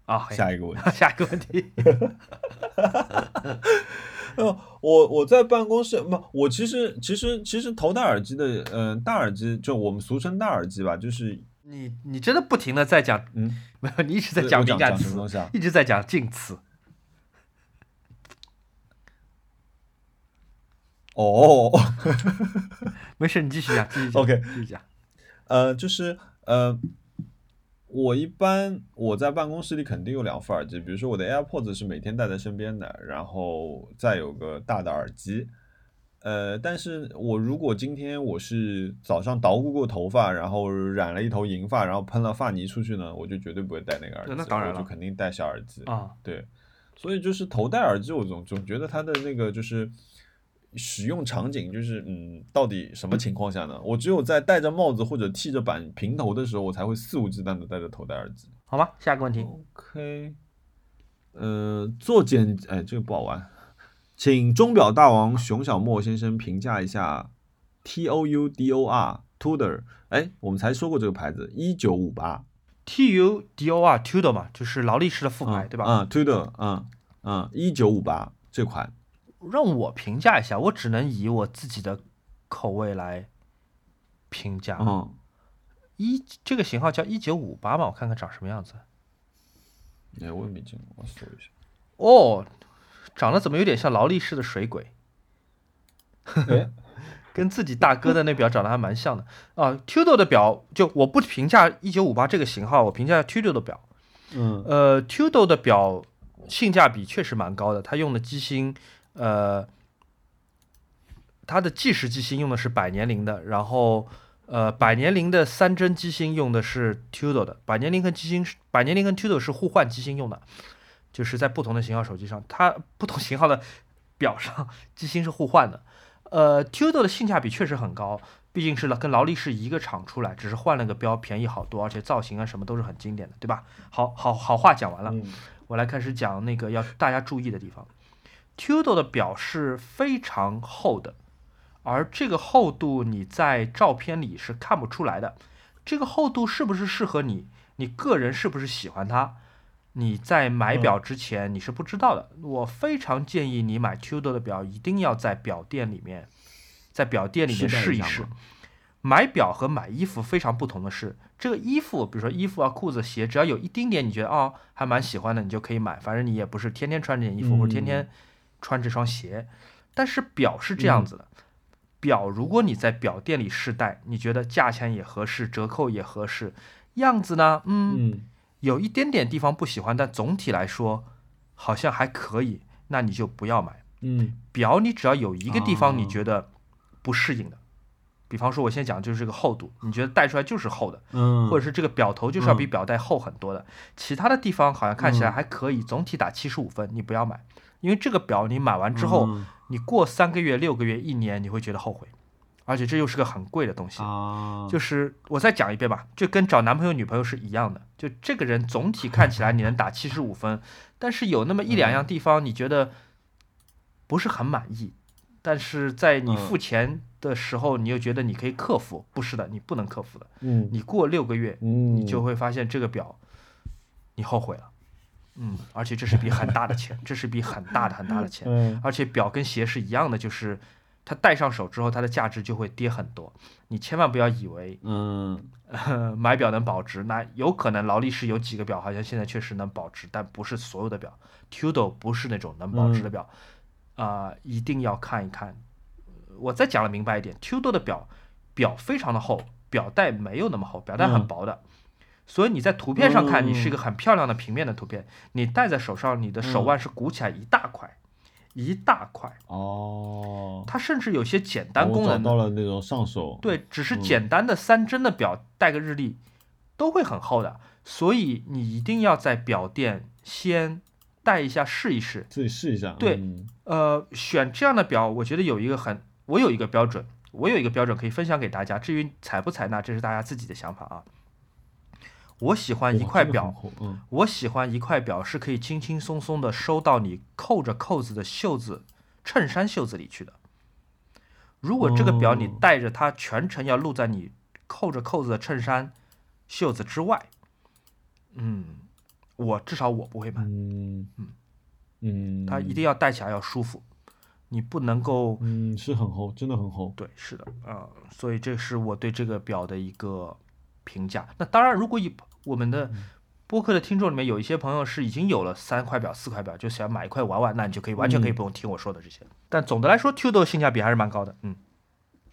啊？嘿下一个问题。下一个问题，(laughs) 呃，(laughs) 我我在办公室不，我其实其实其实头戴耳机的，嗯、大耳机就我们俗称大耳机吧，就是你你真的不停的在讲，嗯，(laughs) 没有，你一直在讲敏感词？一直在讲近词。哦，没事，你继续讲，继续讲 OK 继续讲。呃，就是呃，我一般我在办公室里肯定有两副耳机，比如说我的 AirPods 是每天带在身边的，然后再有个大的耳机。呃，但是我如果今天我是早上捣鼓过头发，然后染了一头银发，然后喷了发泥出去呢，我就绝对不会戴那个耳机，那当然了我就肯定戴小耳机。啊，对，所以就是头戴耳机，我总总觉得它的那个就是使用场景就是，嗯，到底什么情况下呢？我只有在戴着帽子或者剃着板平头的时候，我才会肆无忌惮的戴着头戴耳机。好吗？下一个问题，OK，呃，做检，哎，这个不好玩，请钟表大王熊小莫先生评价一下 T O U D O R Tudor，哎，我们才说过这个牌子，一九五八，T U D O R Tudor 嘛，就是劳力士的副牌，对吧？嗯，Tudor，嗯嗯，一九五八这款，让我评价一下，我只能以我自己的口味来评价。嗯，一这个型号叫一九五八嘛，我看看长什么样子。哎，我也没见过，我搜一下。哦，长得怎么有点像劳力士的水鬼？哎，(laughs) 跟自己大哥的那表长得还蛮像的啊。Tudor 的表，就我不评价一九五八这个型号，我评价 Tudor 的表。嗯呃，Tudor 的表性价比确实蛮高的，它用的机芯，呃，它的计时机芯用的是百年灵的，然后呃，百年灵的三针机芯用的是 Tudor 的，百年灵跟机芯是百年灵跟 Tudor 是互换机芯用的，就是在不同的型号手机上，它不同型号的表上机芯是互换的。呃，Tudor 的性价比确实很高，毕竟是跟劳力士一个厂出来，只是换了个标，便宜好多，而且造型啊什么都是很经典的，对吧？好好好话讲完了，嗯我来开始讲那个要大家注意的地方。Tudor 的表是非常厚的，而这个厚度你在照片里是看不出来的。这个厚度是不是适合你？你个人是不是喜欢它？你在买表之前你是不知道的。我非常建议你买 Tudor 的表，一定要在表店里面，在表店里面试一试。买表和买衣服非常不同的是，这个衣服，比如说衣服啊、裤子、鞋，只要有一丁点你觉得哦还蛮喜欢的，你就可以买。反正你也不是天天穿这件衣服，或者天天穿这双鞋。但是表是这样子的，表如果你在表店里试戴，你觉得价钱也合适，折扣也合适，样子呢，嗯，嗯。有一点点地方不喜欢，但总体来说好像还可以，那你就不要买。嗯。表你只要有一个地方你哦。觉得不适应的，比方说我现在讲就是这个厚度，你觉得戴出来就是厚的，嗯，或者是这个表头就是要比嗯。表带厚很多的，其他的地方好像看起来嗯。还可以，总体打七十五分，你不要买，因为这个表你买完之后，嗯你过三个月、六个月、一年，你会觉得后悔，而且这又是个很贵的东西。啊，就是我再讲一遍吧，就跟找男朋友、女朋友是一样的。就这个人总体看起来你能打七十五分，但是有那么一两样地方你觉得不是很满意，但是在你嗯付钱的时候，你又觉得你可以克服。不是的，你不能克服的。嗯你过六个月，嗯你就会发现这个表你后悔了。嗯，而且这是笔很大的钱，这是笔很大的很大的钱。嗯而且表跟鞋是一样的，就是它戴上手之后，它的价值就会跌很多。你千万不要以为嗯呃 (laughs) 买表能保值，那有可能劳力士有几个表好像现在确实能保值，但不是所有的表。Tudor 不是那种能保值的表，啊、一定要看一看。我再讲的明白一点，Tudor 的表表非常的厚，表带没有那么厚，表带很嗯薄的。所以你在图片上看，嗯你是一个很漂亮的平面的图片，你戴在手上，你的手腕是鼓起来一大块，一大块。哦，它甚至有些简单功能的到了那种上手，对，只是嗯简单的三针的表带个日历都会很厚的，所以你一定要在表店先戴一下试一试。自己试一下，对嗯呃，选这样的表，我觉得有一个很，我有一个标准，我有一个标准可以分享给大家。至于采不采纳，这是大家自己的想法啊。我喜欢一块表，这个，嗯。我喜欢一块表是可以轻轻松松的收到你扣着扣子的袖子、衬衫袖子里去的。如果这个表你哦。戴着它全程要露在你扣着扣子的衬衫袖子之外，嗯，我至少我不会买，嗯嗯，它一。定要戴起来要舒服，你不能够嗯是很厚，真的很厚，对，是的，啊、所以这是我对这个表的一个评价。那当然，如果以我们的播客的听众里面有一些朋友是已经有了三块表、四块表，就想买一块玩玩，那你就可以完全可以嗯不用听我说的这些。但总的来说，Tudor 性价比还是蛮高的。嗯，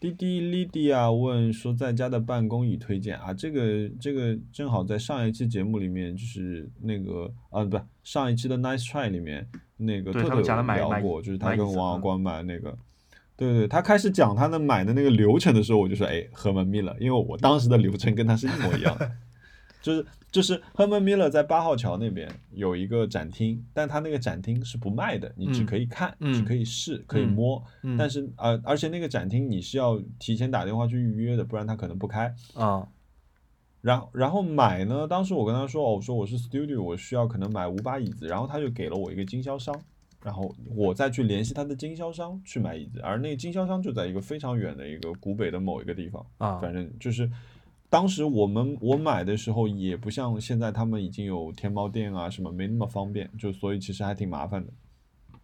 滴滴 Lydia 问说，在家的办公椅推荐啊，这个这个正好在上一期节目里面，就是那个啊，不，上一期的 Nice Try 里面，那个特特聊过，就是他跟王小光买那个，对对，他开始讲他的买的那个流程的时候，我就说，哎，合门密了，因为我当时的流程跟他是一模一样的。就是就是 Herman Miller 在八号桥那边有一个展厅，但他那个展厅是不卖的，你只可以看，嗯只可以试，可以摸，嗯但是呃，而且那个展厅你是要提前打电话去预约的，不然他可能不开。啊然后然后买呢，当时我跟他说，哦，我说我是 studio，我需要可能买五把椅子，然后他就给了我一个经销商，然后我再去联系他的经销商去买椅子，而那个经销商就在一个非常远的一个古北的某一个地方，啊反正就是当时我们我买的时候也不像现在他们已经有天猫店啊什么，没那么方便，就所以其实还挺麻烦的。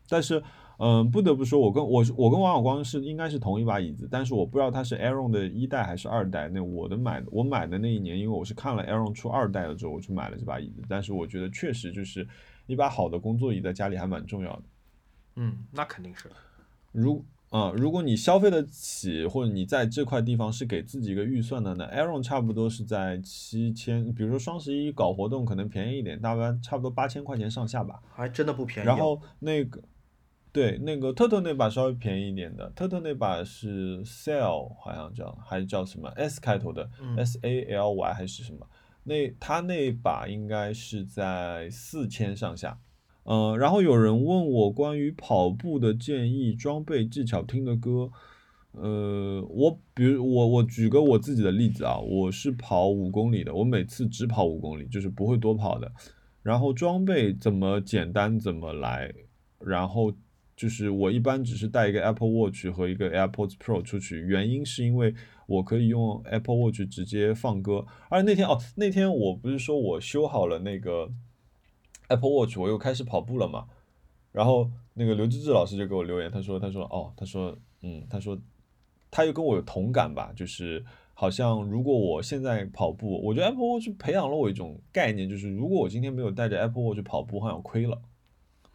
但是，嗯、不得不说，我跟我我跟王小光是应该是同一把椅子，但是我不知道他是 Aaron 的一代还是二代。那我的买的我买的那一年，因为我是看了 Aaron 出二代了之后，我去买了这把椅子。但是我觉得确实就是一把好的工作椅在家里还蛮重要的。嗯，那肯定是。如啊、如果你消费得起，或者你在这块地方是给自己一个预算的，那 Aaron 差不多是在七千，比如说双十一搞活动可能便宜一点，大概差不多八千块钱上下吧。还真的不便宜哦。然后那个，对，那个特特那把稍微便宜一点的，特特那把是 Sale 好像叫，还是叫什么 S 开头的、嗯 S A L Y 还是什么？那他那把应该是在四千上下。呃，然后有人问我关于跑步的建议、装备、技巧、听的歌。呃，我比如我我举个我自己的例子啊，我是跑五公里的，我每次只跑五公里，就是不会多跑的。然后装备怎么简单怎么来，然后就是我一般只是带一个 Apple Watch 和一个 AirPods Pro 出去，原因是因为我可以用 Apple Watch 直接放歌。而那天哦，那天我不是说我修好了那个 Apple Watch，我又开始跑步了嘛。然后那个刘志志老师就给我留言，他说他说哦，他说嗯，他说他又跟我有同感吧，就是好像如果我现在跑步，我觉得 Apple Watch 培养了我一种概念，就是如果我今天没有带着 Apple Watch 跑步，好像亏了。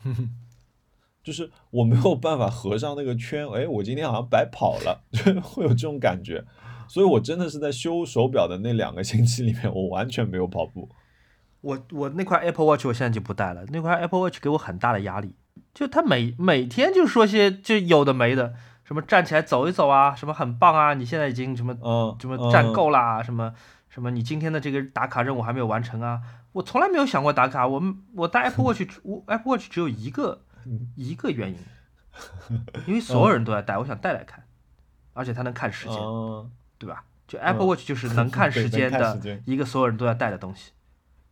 (laughs) 就是我没有办法合上那个圈，哎，我今天好像白跑了，就 (laughs) 会有这种感觉。所以我真的是在修手表的那两个星期里面，我完全没有跑步。我我那块 Apple Watch 我现在就不戴了，那块 Apple Watch 给我很大的压力，就他每每天就说些就有的没的，什么站起来走一走啊，什么很棒啊，你现在已经什么嗯，什么站嗯够啦，什么什么你今天的这个打卡任务还没有完成啊，我从来没有想过打卡，我们我戴 (laughs) Apple Watch 我 Apple Watch 只有一个一个原因，(laughs) 因为所有人都在戴，我想戴来看，而且它能看时间，嗯。对吧？就 Apple Watch 就是能看时 (laughs) 间的一个所有人都在戴的东西，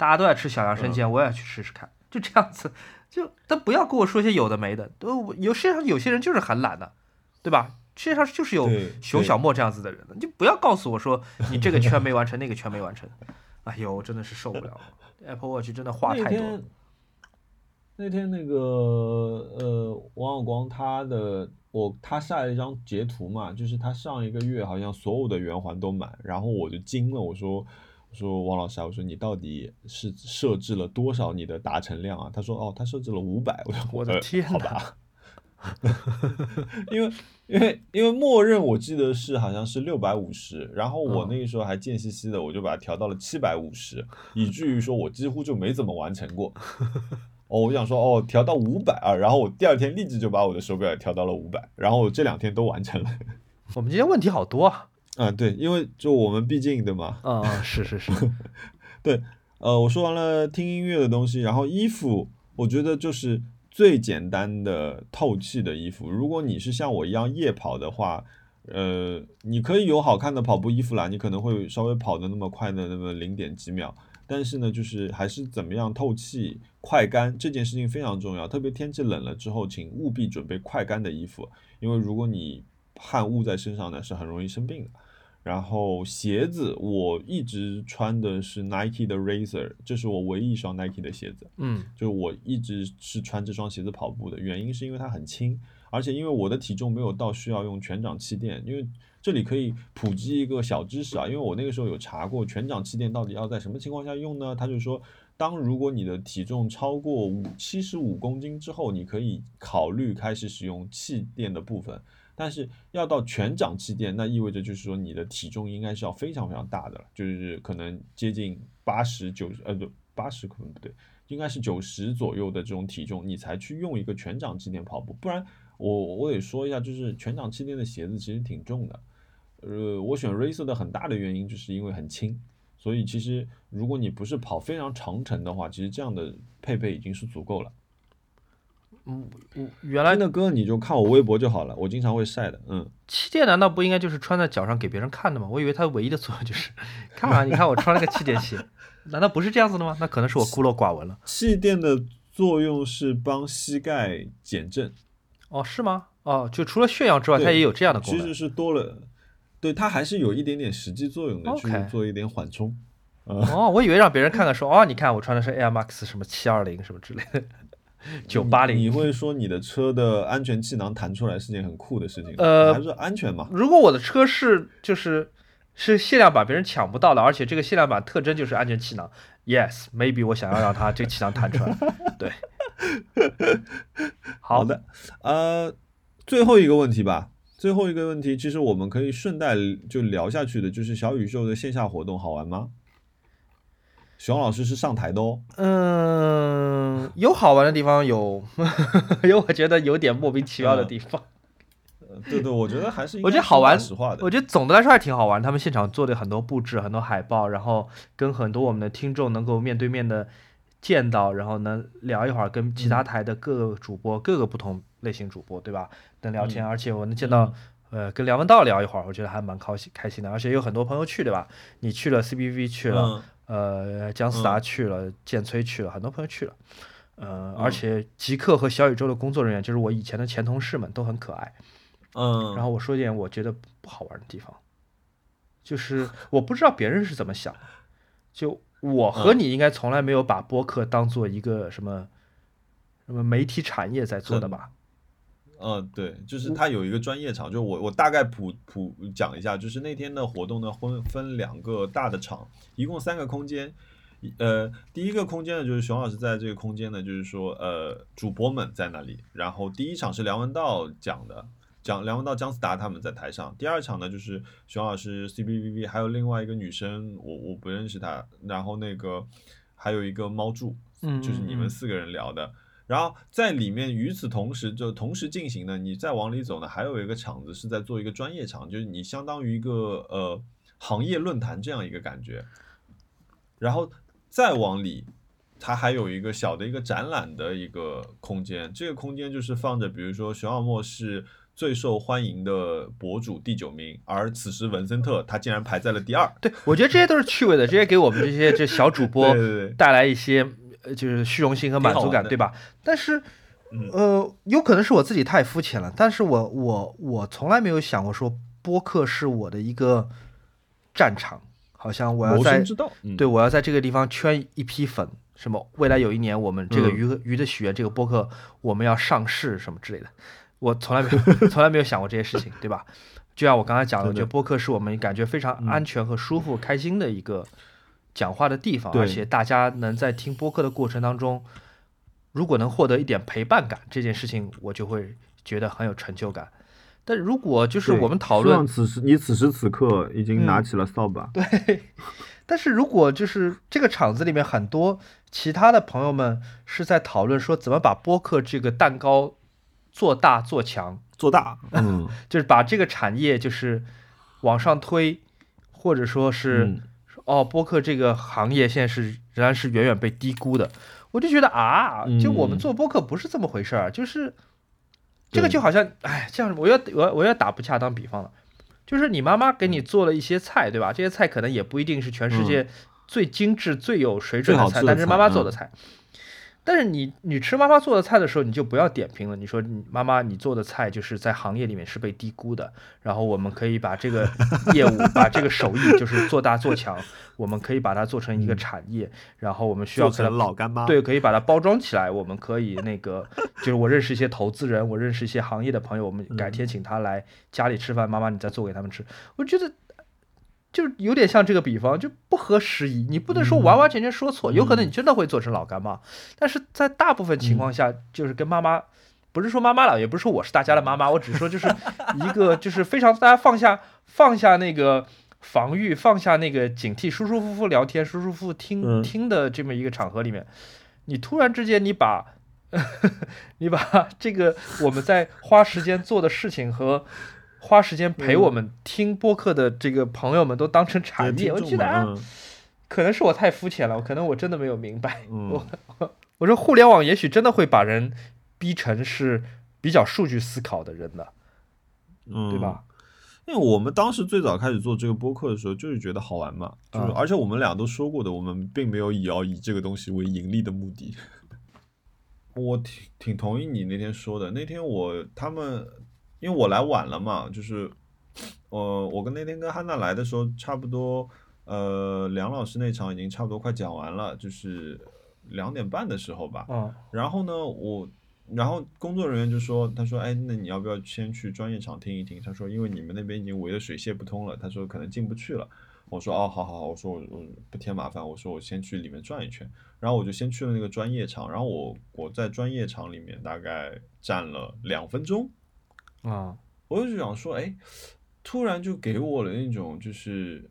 大家都在吃小杨生煎，嗯。我也要去试试看，就这样子，就但不要跟我说些有的没的，都有世界上有些人就是很懒的，对吧？世界上就是有熊小莫这样子的人的，你就不要告诉我说你这个圈没完成，那个圈没完成，(laughs) 哎呦，真的是受不了。了，Apple Watch 真的话太多。那天那个呃，王小光他的我他晒了一张截图嘛，就是他上一个月好像所有的圆环都满，然后我就惊了，我说我说王老师啊，我说你到底是设置了多少你的达成量啊？他说哦，他设置了五百，我说呃我的天哪好吧，因为因为因为默认我记得是好像是六百五十，然后我嗯那个时候还贱兮兮的，我就把它调到了七百五十，以至于说我几乎就没怎么完成过。(laughs) 哦，我想说哦，调到五百啊，然后我第二天立即就把我的手表也调到了五百，然后我这两天都完成了。(laughs) 我们今天问题好多啊，嗯，对，因为就我们毕竟对吗？(laughs) 嗯嗯，是是是，呃，我说完了听音乐的东西，然后衣服，我觉得就是最简单的透气的衣服。如果你是像我一样夜跑的话，呃，你可以有好看的跑步衣服啦，你可能会稍微跑的那么快的那么零点几秒，但是呢，就是还是怎么样透气、快干这件事情非常重要。特别天气冷了之后，请务必准备快干的衣服，因为如果你汗雾在身上呢，是很容易生病的。然后鞋子，我一直穿的是 Nike 的 Razor，这是我唯一一双 Nike 的鞋子。嗯就是我一直是穿这双鞋子跑步的，原因是因为它很轻，而且因为我的体重没有到需要用全掌气垫。因为这里可以普及一个小知识啊，因为我那个时候有查过全掌气垫到底要在什么情况下用呢？他就说，当如果你的体重超过五七十五公斤之后，你可以考虑开始使用气垫的部分。但是要到全掌气垫，那意味着就是说你的体重应该是要非常非常大的了，就是可能接近八十九十，呃不八十可能不对，应该是九十左右的这种体重，你才去用一个全掌气垫跑步。不然我我得说一下，就是全掌气垫的鞋子其实挺重的。呃，我选 Racer 的很大的原因就是因为很轻，所以其实如果你不是跑非常长程的话，其实这样的配备已经是足够了。嗯，我原来真的哥你就看我微博就好了，我经常会晒的。嗯，气垫难道不应该就是穿在脚上给别人看的吗？我以为它唯一的作用就是，看啊，你看我穿了个气垫鞋，(laughs) 难道不是这样子的吗？那可能是我孤陋寡闻了。气垫的作用是帮膝盖减震。哦，是吗？哦，就除了炫耀之外，它也有这样的功能。其实是多了，对它还是有一点点实际作用的去做一点缓冲。哦，我以为让别人看看说，哦，你看我穿的是 Air Max 什么七二零什么之类的，九八零你。会说你的车的安全气囊弹出来是件很酷的事情，呃还是安全嘛？如果我的车是就是是限量版，别人抢不到的，而且这个限量版特征就是安全气囊，Yes，maybe 我想要让它这个气囊弹出来。对，(laughs) 好好的，呃，最后一个问题吧，最后一个问题，其实我们可以顺带就聊下去的，就是小宇宙的线下活动好玩吗？熊老师是上台的哦，嗯，有好玩的地方，有 (laughs) 有我觉得有点莫名其妙的地方。呃对对，我觉得还是我觉得好玩实话的我，觉得总的来说还挺好玩，他们现场做的很多布置、很多海报，然后跟很多我们的听众能够面对面的见到，然后能聊一会儿，跟其他台的各个主播、各个不同类型主播，对吧？能聊天，而且我能见到。呃，跟梁文道聊一会儿，我觉得还蛮开心开心的，而且有很多朋友去，对吧？你去了 CBV 去了，嗯呃，姜思达去了，建崔去了，很多朋友去了，呃，而且极客和小宇宙的工作人员，就是我以前的前同事们，都很可爱。嗯，然后我说一点我觉得不好玩的地方，就是我不知道别人是怎么想的，(laughs) 就我和你应该从来没有把播客当做一个什么什么媒体产业在做的吧？嗯，对，就是它有一个专业场，就我我大概普普讲一下，就是那天的活动呢分分两个大的场，一共三个空间。呃，第一个空间呢，就是熊老师在这个空间呢，就是说，呃，主播们在那里。然后第一场是梁文道讲的，讲梁文道、姜思达他们在台上。第二场呢，就是熊老师、C B V V，还有另外一个女生，我我不认识她。然后那个还有一个猫柱，嗯就是你们四个人聊的。然后在里面，与此同时就同时进行的，你再往里走呢，还有一个场子是在做一个专业场，就是你相当于一个呃行业论坛这样一个感觉。然后再往里，它还有一个小的一个展览的一个空间，这个空间就是放着，比如说熊小莫是最受欢迎的博主第九名，而此时文森特他竟然排在了第二。对，我觉得这些都是趣味的，这些给我们这些这小主播 (laughs) 带来一些呃就是虚荣心和满足感，对吧？但是嗯。呃，有可能是我自己太肤浅了，但是我我我从来没有想过说播客是我的一个战场，好像我要在对，我要在这个地方圈一批粉，什么未来有一年我们这个嗯。鱼和鱼的许愿这个播客我们要上市什么之类的，我从来没有从来没有想过这些事情，对吧？就像我刚才讲的，我觉得播客是我们感觉非常嗯。安全和舒服、开心的一个讲话的地方，而且大家能在听播客的过程当中，如果能获得一点陪伴感，这件事情我就会觉得很有成就感。但如果就是我们讨论此时你此时此刻已经拿起了扫把。(laughs) 对，但是如果就是这个场子里面很多其他的朋友们是在讨论说怎么把播客这个蛋糕做大做强，做大，(laughs) 嗯，就是把这个产业就是往上推，或者说是、嗯哦，播客这个行业现在是仍然是远远被低估的。我就觉得啊，就我们嗯做播客不是这么回事儿，就是这个就好像，哎，这样我要我要我要打不恰当比方了，就是你妈妈给你做了一些菜，对吧？这些菜可能也不一定是全世界最精致、最有水准的菜，但是妈妈做的菜。但是你你吃妈妈做的菜的时候，你就不要点评了。你说你妈妈你做的菜就是在行业里面是被低估的，然后我们可以把这个业务把这个手艺就是做大做强，我们可以把它做成一个产业，然后我们需要老干妈。对，可以把它包装起来。我们可以那个，就是我认识一些投资人，我认识一些行业的朋友，我们改天请他来家里吃饭，妈妈你再做给他们吃。我觉得就有点像这个比方，就不合时宜。你不能说完完全全说错，有可能你真的会做成老干妈，但是在大部分情况下，就是跟妈妈。不是说妈妈了，也不是说我是大家的妈妈，我只是说就是一个就是非常大家放下放下那个防御，放下那个警惕，舒舒服服聊天，舒舒服服听、嗯听的这么一个场合里面，你突然之间你把 (laughs) 你把这个我们在花时间做的事情和花时间陪我们听播客的这个朋友们都当成产业，我觉得啊，嗯可能是我太肤浅了，可能我真的没有明白。嗯我 (laughs) 我说互联网也许真的会把人逼成是比较数据思考的人的，嗯，对吧？？因为我们当时最早开始做这个播客的时候，就是觉得好玩嘛，就是、嗯而且我们俩都说过的，我们并没有以要以这个东西为盈利的目的。(laughs) 我挺挺同意你那天说的，那天我他们因为我来晚了嘛，就是呃，我跟那天跟汉娜来的时候，差不多呃，梁老师那场已经差不多快讲完了，就是两点半的时候吧，嗯然后呢，我，然后工作人员就说，他说，哎，那你要不要先去专业场听一听？他说，因为你们那边已经围得水泄不通了，他说可能进不去了。我说，哦，好好好，我说我我不添麻烦，我说我先去里面转一圈。然后我就先去了那个专业场，然后我我在专业场里面大概站了两分钟，啊我就想说，哎，突然就给我了那种就是，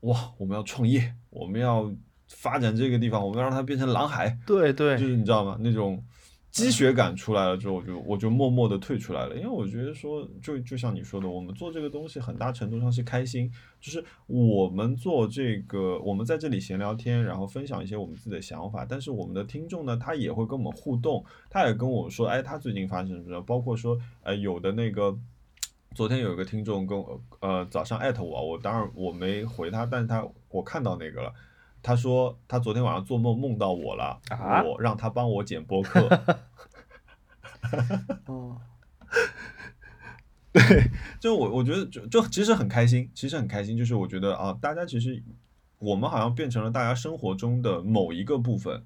哇，我们要创业，我们要发展这个地方，我们要让它变成蓝海。对对，就是你知道吗？那种积雪感出来了之后，我就我就默默的退出来了，因为我觉得说，就就像你说的，我们做这个东西很大程度上是开心，就是我们做这个，我们在这里闲聊天，然后分享一些我们自己的想法，但是我们的听众呢，他也会跟我们互动，他也跟我说，哎，他最近发生什么事，包括说，呃，有的那个。昨天有一个听众跟我呃早上艾特我，我当然我没回他，但是他我看到那个了，他说他昨天晚上做梦梦到我了，啊？我让他帮我剪播客，(laughs) 哦，(laughs) 就我我觉得就就其实很开心，其实很开心，就是我觉得啊，大家其实我们好像变成了大家生活中的某一个部分，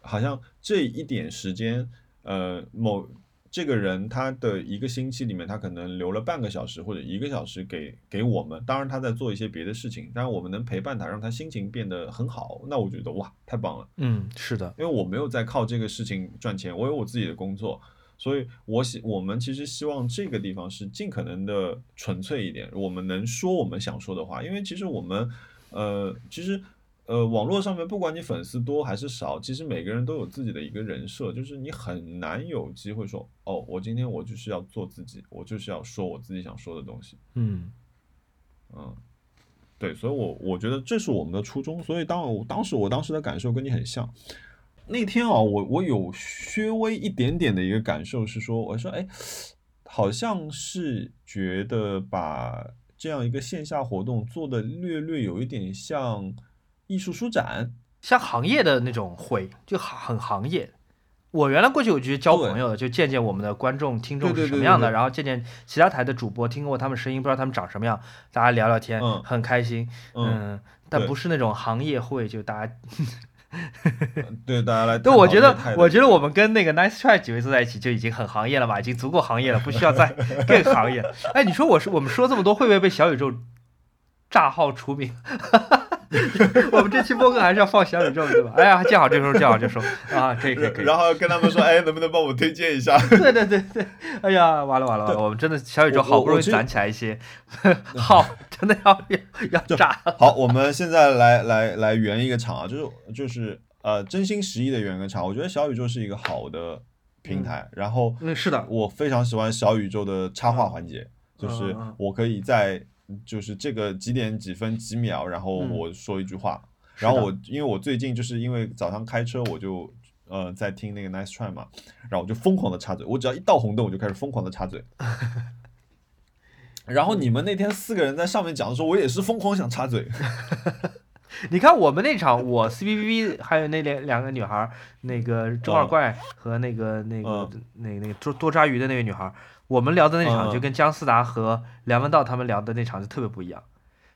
好像这一点时间，呃，某这个人他的一个星期里面，他可能留了半个小时或者一个小时给给我们，当然他在做一些别的事情，但是我们能陪伴他，让他心情变得很好，那我觉得哇，太棒了。嗯，是的，因为我没有在靠这个事情赚钱，我有我自己的工作，所以我希我们其实希望这个地方是尽可能的纯粹一点，我们能说我们想说的话，因为其实我们呃，其实呃，网络上面不管你粉丝多还是少，其实每个人都有自己的一个人设，就是你很难有机会说，哦，我今天我就是要做自己，我就是要说我自己想说的东西。嗯嗯，对，所以我我觉得这是我们的初衷。所以当我当时我当时的感受跟你很像。那天啊，我我有稍微一点点的一个感受是说，我说哎，好像是觉得把这样一个线下活动做的略略有一点像艺术书展。像行业的那种会，就很很行业。我原来过去我觉得交朋友的，就见见我们的观众、听众是什么样的，对对然后见见其他台的主播，听过他们声音，不知道他们长什么样，大家聊聊天，嗯很开心。嗯，但不是那种行业会，就大家。对大家来探对，我觉得我觉得我们跟那个 Nice Try 几位坐在一起就已经很行业了嘛，已经足够行业了，不需要再 (laughs) 更行业。哎，你说我是我们说这么多，会不会被小宇宙炸号除名？(laughs) 我们这期播客还是要放小宇宙对吧？哎呀，见好就收，见好就收 (laughs) 啊，可以可以可以。然后跟他们说，哎，能不能帮我推荐一下？(laughs) 对对对对，哎呀，完了完了完了，我们真的小宇宙好不容易攒起来一些好，真的要要要炸。好，我们现在来来来圆一个场啊，就是就是呃，真心实意的圆个场。我觉得小宇宙是一个好的平台，然后嗯，是的，我非常喜欢小宇宙的插画环节，就是我可以在就是这个几点几分几秒，然后嗯我说一句话，然后我因为我最近就是因为早上开车我就。呃，在听那个 Nice Try 嘛，然后我就疯狂的插嘴，我只要一到红灯我就开始疯狂的插嘴。(laughs) 然后你们那天四个人在上面讲的时候，我也是疯狂想插嘴。(laughs) 你看我们那场，我 C B B B 还有那两两个女孩，那个周二怪和那个那个那那个多多抓鱼的那个女孩儿，我们聊的那场嗯。就跟姜思达和梁文道他们聊的那场就特别不一样。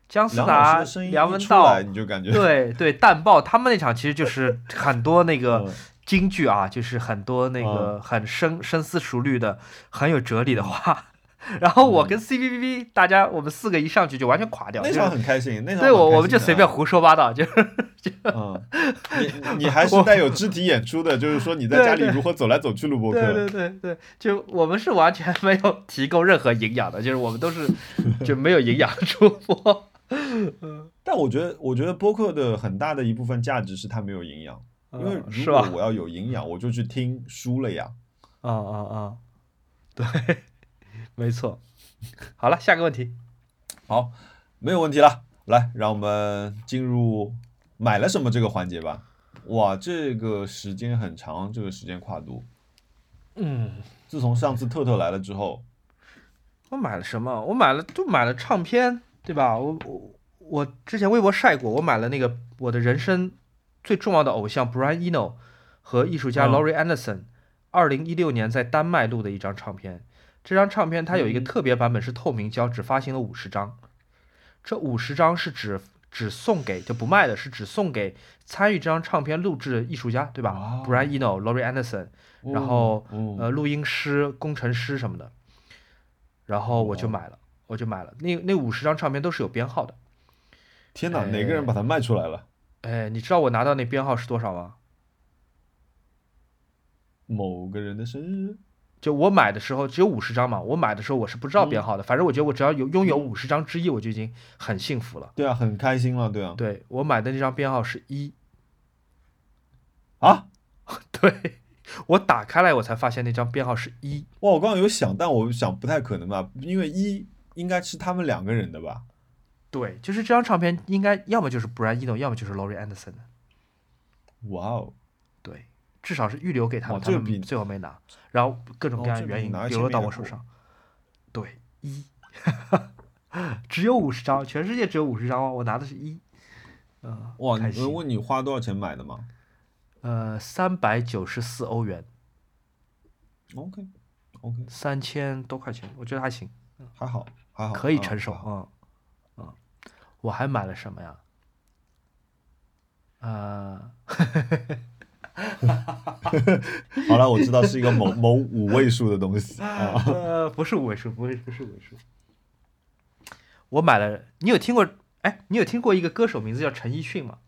姜思达梁文道你就感觉对对，淡爆。他们那场其实就是很多那个 (laughs) 嗯。京剧啊，就是很多那个很深深思熟虑的、很有哲理的话。(laughs) 然后我跟 C B B B 大家我们四个一上去就完全垮掉，那就是场很开心，那场对我我们就随便胡说八道，就是嗯，你你 (laughs) 还是带有肢体演出的，就是说你在家里如何走来走去录播对对。对对，就我们是完全没有提供任何营养的，就是我们都是 (laughs) 就没有营养主播。但我觉得，我觉得播客的很大的一部分价值是它没有营养，因为？如果我要有营养，我就去听书了呀。啊啊啊！对，没错。好了，下个问题。好，没有问题了，来，让我们进入买了什么这个环节吧。哇，这个时间很长，这个时间跨度。嗯，自从上次特特来了之后，我买了什么？我买了，就买了唱片，对吧？我我我之前微博晒过，我买了那个我的人生最重要的偶像 Brian Eno 和艺术家嗯 Laurie Anderson，二零一六年在丹麦录的一张唱片。这张唱片它有一个嗯特别版本是透明胶，只发行了五十张。这五十张是只只送给就不卖的，是只送给参与这张唱片录制的艺术家，对吧哇？Brian Eno、Laurie Anderson，然后嗯呃，录音师、工程师什么的，然后我就买了，我就买了。那那五十张唱片都是有编号的。天哪，哎哪个人把它卖出来了？哎，你知道我拿到那编号是多少吗？某个人的生日。就我买的时候只有五十张嘛，我买的时候我是不知道编号的，反正我觉得我只要有拥有五十张之一，我就已经很幸福了。对啊，很开心了，对啊。对我买的那张编号是一，啊，(laughs) 对我打开来我才发现那张编号是一。哇，我刚刚有想，但我想不太可能吧，因为一应该是他们两个人的吧？对，就是这张唱片应该要么就是 Brian Eno，要么就是 Laurie Anderson 的。哇哦，对，至少是预留给他们，他们最后没拿，然后各种各样的原因流落到我手上。对，一，(laughs) 只有五十张，全世界只有五十张哦，我拿的是一，嗯，哇。你问你花多少钱买的吗呃，三百九十四欧元，？OK OK，三千多块钱，我觉得还行，还好还好，可以承受还好啊。嗯，我还买了什么呀？呃，(laughs) 好了，我知道是一个某 (laughs) 某五位数的东西啊。呃，不是五位数，不是不是五位数。我买了，你有听过？哎，你有听过一个歌手名字叫陈奕迅吗？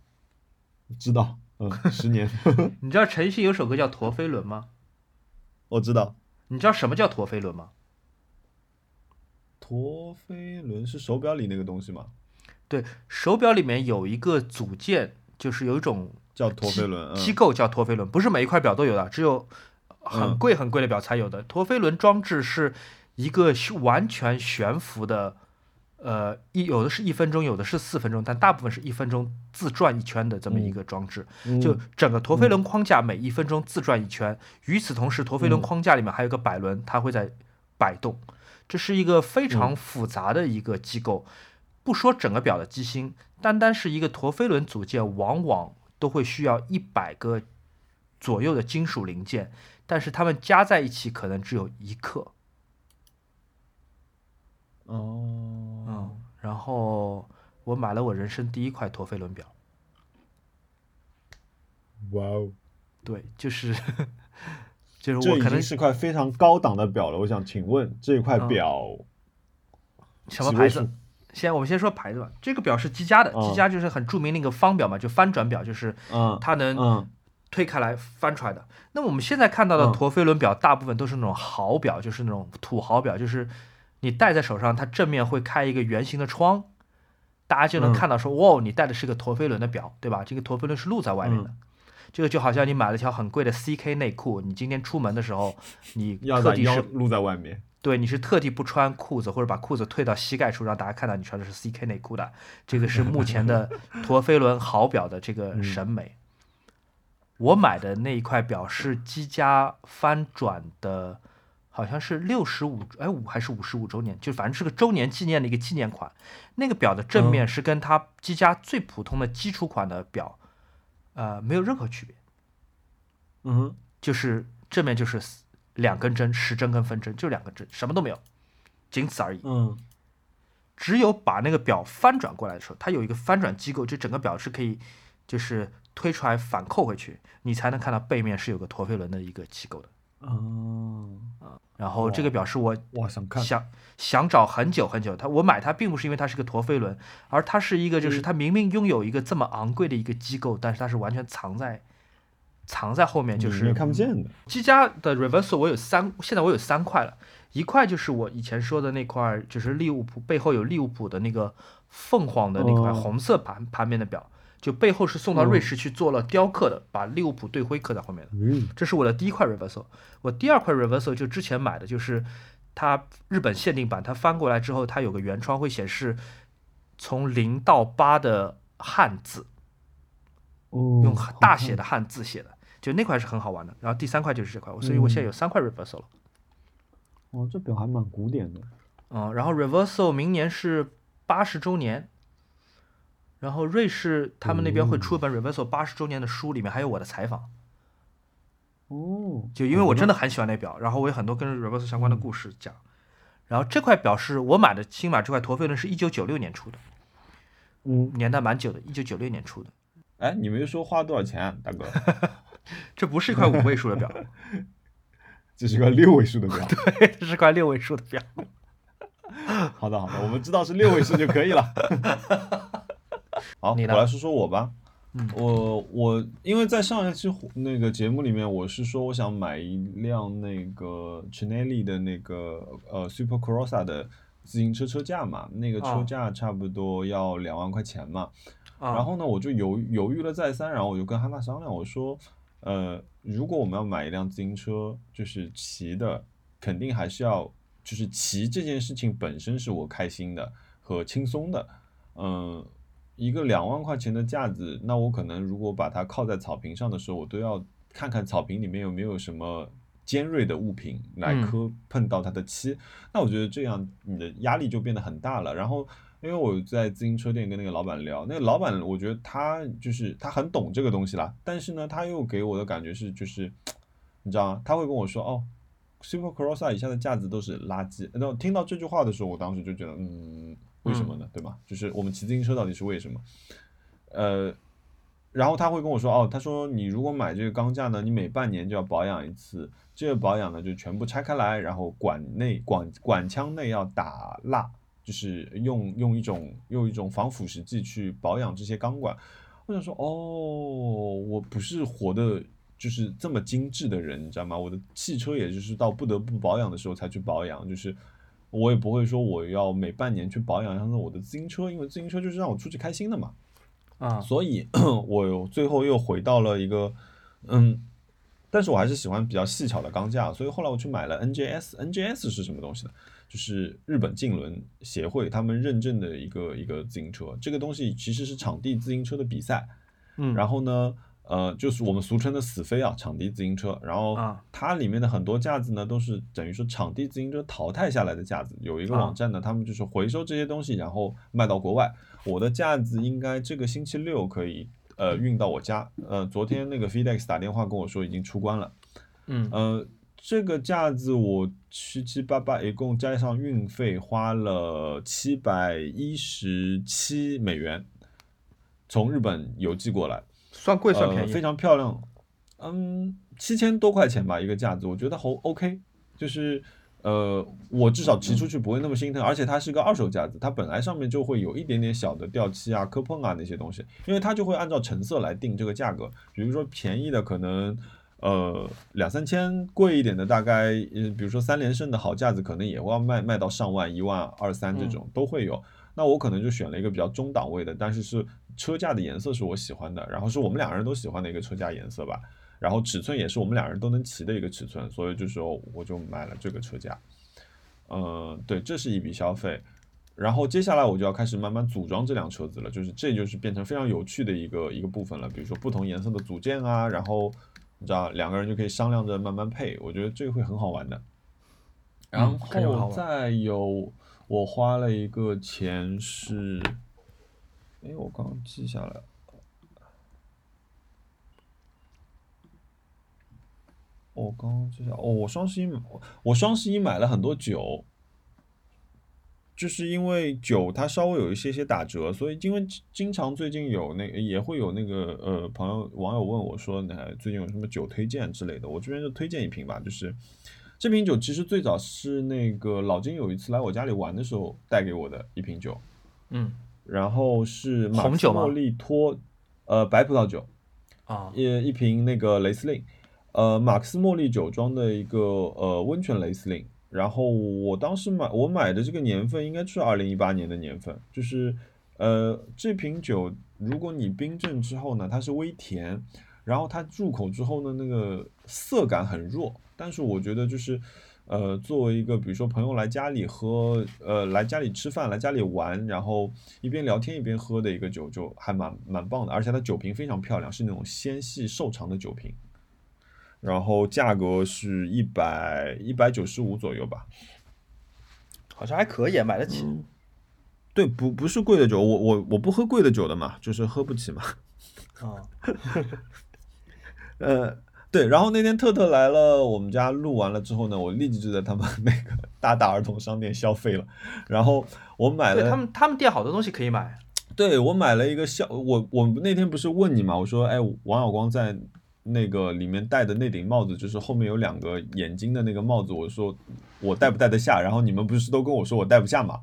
知道，嗯，十年，(laughs) 你知道陈奕迅有首歌叫《陀飞轮》吗？我知道。你知道什么叫陀飞轮吗？陀飞轮是手表里那个东西吗？对，手表里面有一个组件，就是有一种叫陀飞轮，嗯，机构叫陀飞轮，不是每一块表都有的，只有很嗯贵很贵的表才有的。陀飞轮装置是一个完全悬浮的，呃，一有的是一分钟，有的是四分钟，但大部分是一分钟自转一圈的这么一个装置。嗯就整个陀飞轮框架每一分钟自转一圈，与此同时，陀飞轮嗯框架里面还有个摆轮，它会在摆动。这是一个非常嗯复杂的一个机构，不说整个表的机芯，单单是一个陀飞轮组件，往往都会需要一百个左右的金属零件，但是它们加在一起可能只有一克。哦，嗯，然后我买了我人生第一块陀飞轮表，哇哦，对，就是就是我可能经是块非常高档的表了。我想请问这块嗯表什么牌子？先我们先说牌子吧，这个表是积家的，嗯积家就是很著名的一个方表嘛，就翻转表，就是嗯它能嗯推开来翻出来的。那么我们现在看到的嗯陀飞轮表，大部分都是那种豪表，就是那种土豪表，就是你戴在手上，它正面会开一个圆形的窗，大家就能嗯看到说，哇，你戴的是个陀飞轮的表，对吧？这个陀飞轮是露在外面的。这个就好像你买了条很贵的 CK 内裤，你今天出门的时候，你特地是露在外面。对，你是特地不穿裤子，或者把裤子退到膝盖处，让大家看到你穿的是 CK 内裤的。这个是目前的 (laughs) 陀飞轮好表的这个审美。我买的那一块表是积家翻转的，好像是六十五哎五还是五十五周年，就反正是个周年纪念的一个纪念款。那个表的正面是跟它积家最普通的基础款的表，呃，没有任何区别。嗯，就是正面就是两根针，时针跟分针，就两根针，什么都没有，仅此而已。嗯只有把那个表翻转过来的时候，它有一个翻转机构，就整个表是可以就是推出来反扣回去，你才能看到背面是有个陀飞轮的一个机构的。哦，然后这个表是我哇，想看。想想找很久很久，它我买它并不是因为它是个陀飞轮，而它是一个就是嗯它明明拥有一个这么昂贵的一个机构，但是它是完全藏在藏在后面，就是看不见的。积家的 reversal 我有三，现在我有三块了，一块就是我以前说的那块，就是利物浦背后有利物浦的那个凤凰的那块哦红色盘盘面的表，就背后是送到瑞士去做了雕刻的，把利物浦队徽刻在后面的。嗯这是我的第一块 reversal。我第二块 reversal 就之前买的，就是它日本限定版，它翻过来之后，它有个原窗会显示从零到八的汉字。哦，用大写的汉字写的，就那块是很好玩的。然后第三块就是这块，所以我现在有三块 Reversal 了。哦，这表还蛮古典的。嗯，然后 Reversal 明年是八十周年，然后瑞士他们那边会出一本 Reversal 八十周年的书，里面还有我的采访。哦，就因为我真的很喜欢那表，然后我有很多跟 Reversal 相关的故事讲。然后这块表是我买的新买这块陀飞轮是一九九六年出的，嗯，年代蛮久的，一九九六年出的。哎，你没说花多少钱啊，大哥？(laughs) 这不是一块五位数的表，(laughs) 这是块六位数的表。对这是块六位数的表。好的，好的，我们知道是六位数就可以了。(laughs) 好，我来说说我吧。嗯我我因为在上一期那个节目里面，我是说我想买一辆那个 Chinelli 的那个呃 Super Crossa 的自行车车架嘛，那个车啊架差不多要两万块钱嘛。啊，然后呢，我就犹犹豫了再三，然后我就跟哈娜商量，我说，呃，如果我们要买一辆自行车，就是骑的，肯定还是要，就是骑这件事情本身是我开心的和轻松的，嗯、一个两万块钱的架子，那我可能如果把它靠在草坪上的时候，我都要看看草坪里面有没有什么尖锐的物品来嗯。磕碰到它的漆，那我觉得这样你的压力就变得很大了。然后，因为我在自行车店跟那个老板聊，那个老板我觉得他就是他很懂这个东西啦，但是呢，他又给我的感觉是就是，你知道吗？他会跟我说哦。Super Crossa 以下的架子都是垃圾。然后听到这句话的时候，我当时就觉得，嗯，为什么呢？对吧？就是我们骑自行车到底是为什么？呃，然后他会跟我说，哦，他说你如果买这个钢架呢，你每半年就要保养一次，这个保养呢就全部拆开来，然后管内管管腔内要打蜡，就是用用一种用一种防腐蚀剂去保养这些钢管。我想说，哦，我不是活的。就是这么精致的人，你知道吗？我的汽车也就是到不得不保养的时候才去保养，就是我也不会说我要每半年去保养一下我的自行车，因为自行车就是让我出去开心的嘛。啊，所以 (clears throat) 我最后又回到了一个，嗯，但是我还是喜欢比较细巧的钢架，所以后来我去买了 NJS。NJS 是什么东西呢？就是日本竞轮协会他们认证的一个一个自行车，这个东西其实是场地自行车的比赛。嗯，然后呢，呃，就是我们俗称的死飞啊，场地自行车。然后啊它里面的很多架子呢，都是等于说场地自行车淘汰下来的架子。有一个网站呢，他们就是回收这些东西，然后卖到国外。我的架子应该这个星期六可以呃运到我家。呃，昨天那个 FedEx 打电话跟我说已经出关了。嗯呃，这个架子我七七八八一共加上运费花了七百一十七美元，从日本邮寄过来。算贵算便呃，非。常漂亮，嗯，七千多块钱吧一个架子，我觉得好 OK，就是呃，我至少骑出去不会那么心疼，而且它是个二手架子，它本来上面就会有一点点小的掉漆啊、磕碰啊那些东西，因为它就会按照成色来定这个价格，比如说便宜的可能。呃，两三千贵一点的，大概呃，比如说三连胜的好架子，可能也会要卖卖到上万、一万二三这种、都会有。那我可能就选了一个比较中档位的，但是是车架的颜色是我喜欢的，然后是我们两个人都喜欢的一个车架颜色吧，然后尺寸也是我们两人都能骑的一个尺寸，所以就说我就买了这个车架。嗯，对，这是一笔消费。然后接下来我就要开始慢慢组装这辆车子了，就是这就是变成非常有趣的一个一个部分了，比如说不同颜色的组件啊，然后你知道两个人就可以商量着慢慢配，我觉得这个会很好玩的。然后再有我花了一个钱是，哎，我刚刚记下来，我刚刚记下，哦，我双十一买我双十一买了很多酒，就是因为酒它稍微有一些些打折，所以因为经常最近有那个也会有那个呃朋友网友问我说，那最近有什么酒推荐之类的，我这边就推荐一瓶吧，就是这瓶酒其实最早是那个老金有一次来我家里玩的时候带给我的一瓶酒，嗯。然后是马红酒吗克思莫利托呃白葡萄酒，啊。一一瓶那个雷司令，呃，马克思茉莉酒庄的一个呃温泉雷司令。然后我当时买我买的这个年份应该是二零一八年的年份，就是呃这瓶酒如果你冰镇之后呢，它是微甜，然后它入口之后呢，那个涩感很弱，但是我觉得就是呃，作为一个比如说朋友来家里喝，呃，来家里吃饭，来家里玩，然后一边聊天一边喝的一个酒，就还蛮蛮棒的。而且它酒瓶非常漂亮，是那种纤细瘦长的酒瓶，然后价格是一百一百九十五左右吧。好像还可以，买得起。对，不不是贵的酒，我我我不喝贵的酒的嘛，就是喝不起嘛。啊，(laughs) 呃，对，然后那天特特来了，我们家录完了之后呢，我立即就在他们那个大大儿童商店消费了。然后我买了，对他们他们店好多东西可以买。对我买了一个笑，我我那天不是问你嘛，我说，哎，王小光在那个里面戴的那顶帽子，就是后面有两个眼睛的那个帽子，我说我戴不戴得下？然后你们不是都跟我说我戴不下嘛？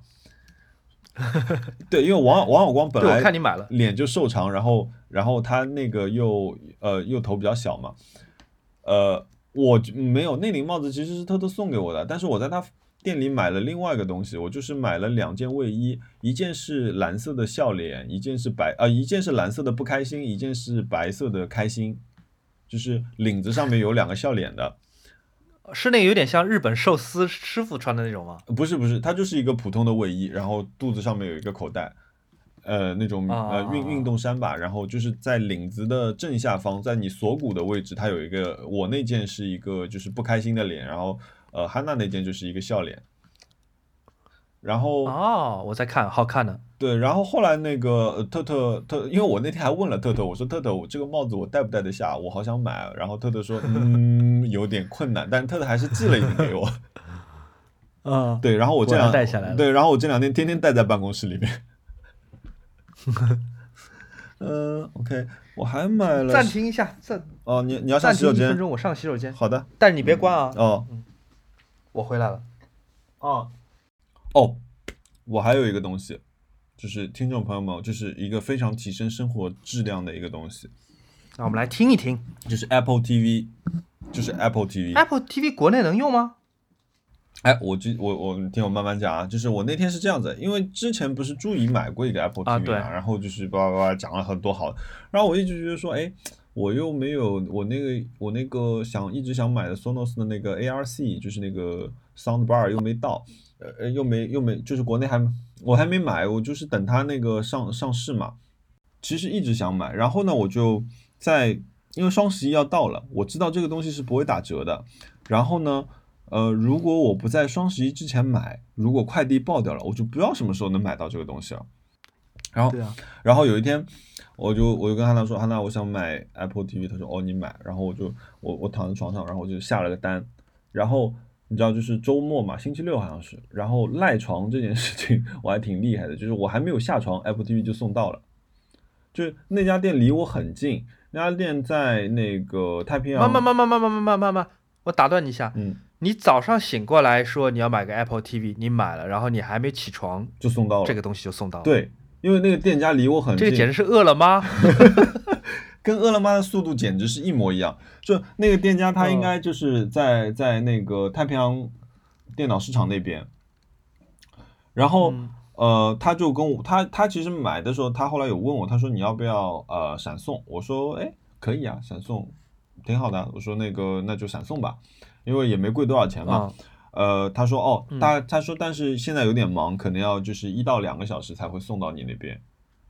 对，因为王王小光本来看你买了脸就瘦长，然后然后他那个又呃又头比较小嘛，呃，我没有那顶帽子其实是偷偷送给我的，但是我在他店里买了另外一个东西，我就是买了两件卫衣，一件是蓝色的笑脸，一件是白呃一件是蓝色的不开心，一件是白色的开心，就是领子上面有两个笑脸的。(laughs) 是那个有点像日本寿司师傅穿的那种吗？不是不是，它就是一个普通的卫衣，然后肚子上面有一个口袋，呃，那种呃运运动衫吧，然后就是在领子的正下方，在你锁骨的位置，它有一个，我那件是一个就是不开心的脸，然后呃汉娜那件就是一个笑脸。然后哦，我在看，好看的。对，然后后来那个特特特，因为我那天还问了特特，我说特特，我这个帽子我戴不戴得下？我好想买。然后特特说，嗯，有点困难，但特特还是寄了一顶给我。(laughs) 嗯，对，然后我这两戴下来了。对，然后我这两天天天戴在办公室里面。(laughs) 嗯，OK，我还买了。暂停一下，暂哦，你你要上洗手间？一分钟，我上洗手间。好的，但是你别关啊。哦，我回来了。哦。哦，我还有一个东西，就是听众朋友们，就是一个非常提升生活质量的一个东西。那我们来听一听，就是 Apple TV，就是 Apple TV。Apple TV 国内能用吗？哎，我就我我听我慢慢讲啊，就是我那天是这样子，因为之前不是朱怡买过一个 Apple TV 嘛，然后就是叭叭叭讲了很多好，然后我一直觉得说，哎，我又没有我那个我那个想一直想买的 Sonos 的那个 ARC，就是那个 Sound Bar 又没到。呃，又没又没，就是国内还我还没买，我就是等它那个上上市嘛。其实一直想买，然后呢，我就在因为双十一要到了，我知道这个东西是不会打折的。然后呢，呃，如果我不在双十一之前买，如果快递爆掉了，我就不知道什么时候能买到这个东西了。然后，对啊，然后有一天，我就我就跟汉娜说，汉娜，我想买 Apple TV，她说，哦，你买。然后我就我我躺在床上，然后我就下了个单，然后。你知道，就是周末嘛，星期六好像是，然后赖床这件事情 (laughs) 我还挺厉害的，就是我还没有下床，Apple TV 就送到了，就是那家店离我很近，那家店在那个太平洋。慢慢慢慢慢慢慢慢慢慢，我打断你一下，嗯，你早上醒过来说你要买个 Apple TV，你买了，然后你还没起床就送到了，这个东西就送到了。对，因为那个店家离我很近，这个简直是饿了么。(laughs) 跟饿了么的速度简直是一模一样。就那个店家，他应该就是在在那个太平洋电脑市场那边。然后呃，他就跟我他他其实买的时候，他后来有问我，他说你要不要呃闪送？我说哎可以啊，闪送挺好的。我说那个那就闪送吧，因为也没贵多少钱嘛。呃，他说哦，他他说但是现在有点忙，可能要就是一到两个小时才会送到你那边。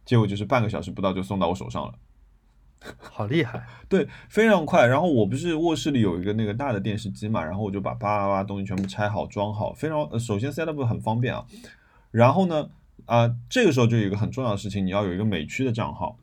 结果就是半个小时不到就送到我手上了。好厉害，对，非常快。然后我不是卧室里有一个那个大的电视机嘛，然后我就把叭叭叭东西全部拆好装好，非常呃，首先 set up 很方便啊。然后呢，啊，这个时候就有一个很重要的事情，你要有一个美区的账号。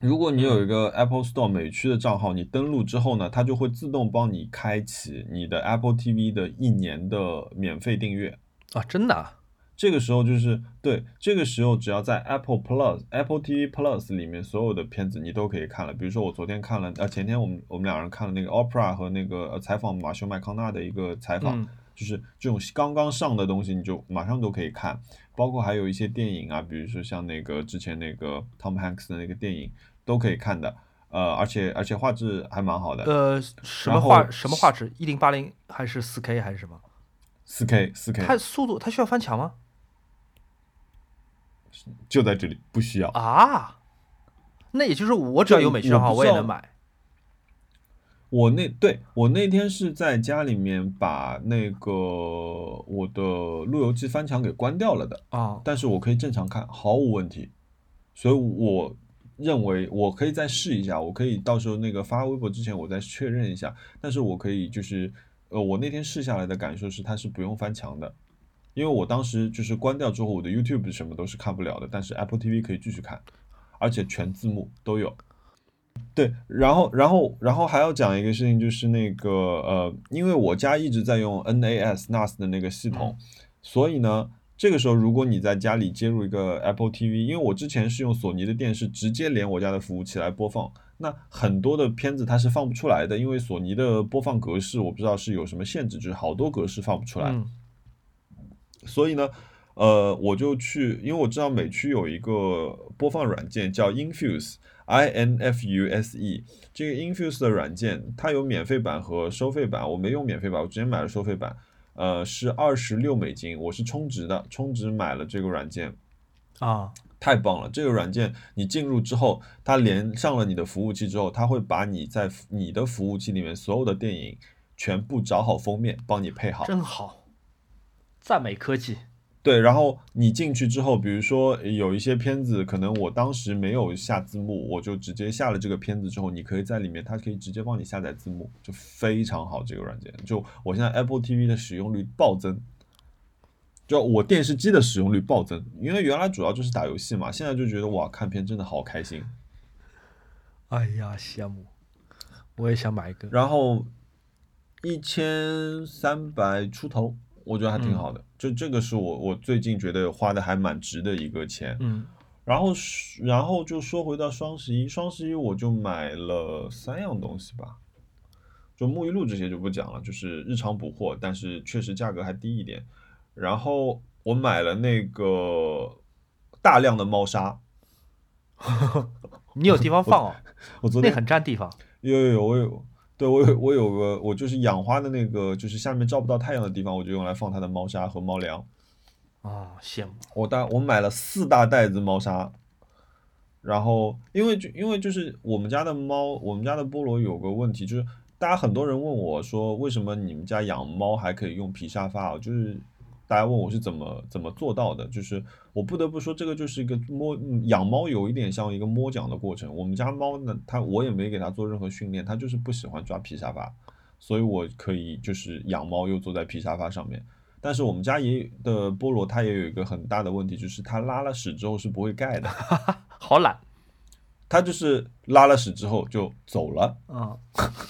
如果你有一个 Apple Store 美区的账号，你登录之后呢，它就会自动帮你开启你的 Apple TV 的一年的免费订阅啊，真的。这个时候就是对，这个时候只要在 Apple Plus、Apple TV Plus 里面所有的片子你都可以看了。比如说我昨天看了，呃，前天我们我们两人看了那个 Opera 和那个采访马修麦康纳的一个采访，就是这种刚刚上的东西你就马上都可以看，包括还有一些电影啊，比如说像那个之前那个 Tom Hanks 的那个电影都可以看的，呃，而且而且画质还蛮好的。呃，什么画什么画质？一零八零还是四 K 还是什么？四 K 四 K。它速度它需要翻墙吗？就在这里，不需要啊。那也就是我只要有美区账号，我也能买。我那对我那天是在家里面把那个我的路由器翻墙给关掉了的，啊，但是我可以正常看，毫无问题。所以我认为我可以再试一下，我可以到时候那个发微博之前我再确认一下。但是我可以就是呃，我那天试下来的感受是它是不用翻墙的，因为我当时就是关掉之后，我的 YouTube 什么都是看不了的，但是 Apple TV 可以继续看，而且全字幕都有。对，然后，然后，然后还要讲一个事情，就是那个呃，因为我家一直在用 NAS NAS 的那个系统，所以呢，这个时候如果你在家里接入一个 Apple TV，因为我之前是用索尼的电视直接连我家的服务器来播放，那很多的片子它是放不出来的，因为索尼的播放格式我不知道是有什么限制，就是好多格式放不出来，嗯所以呢。呃，我就去，因为我知道美区有一个播放软件叫 Infuse，I N F U S E。这个 Infuse 的软件，它有免费版和收费版。我没用免费版，我直接买了收费版。呃，是二十六美金，我是充值的，充值买了这个软件，啊，太棒了！这个软件你进入之后，它连上了你的服务器之后，它会把你在你的服务器里面所有的电影全部找好封面，帮你配好。真好，赞美科技。对，然后你进去之后，比如说有一些片子，可能我当时没有下字幕，我就直接下了这个片子之后，你可以在里面，它可以直接帮你下载字幕，就非常好。这个软件，就我现在 Apple TV 的使用率暴增，就我电视机的使用率暴增，因为原来主要就是打游戏嘛，现在就觉得哇，看片真的好开心。哎呀，羡慕，我也想买一个。然后一千三百出头。我觉得还挺好的，就这个是我我最近觉得花的还蛮值的一个钱。嗯，然后然后就说回到双十一，双十一我就买了三样东西吧，就沐浴露这些就不讲了，就是日常补货，但是确实价格还低一点。然后我买了那个大量的猫砂，(laughs) 你有地方放哦？(laughs) 我昨天那很占地方。有有有，我有。对我有我有个我就是养花的那个，就是下面照不到太阳的地方，我就用来放它的猫砂和猫粮。啊，羡慕！我大我买了四大袋子猫砂，然后因为就因为就是我们家的猫，我们家的菠萝有个问题，就是大家很多人问我说，为什么你们家养猫还可以用皮沙发啊？就是大家问我是怎么怎么做到的，就是我不得不说，这个就是一个摸养猫有一点像一个摸奖的过程。我们家猫呢，它我也没给它做任何训练，它就是不喜欢抓皮沙发，所以我可以就是养猫又坐在皮沙发上面。但是我们家也的菠萝，它也有一个很大的问题，就是它拉了屎之后是不会盖的，(laughs) 好懒，它就是拉了屎之后就走了，啊，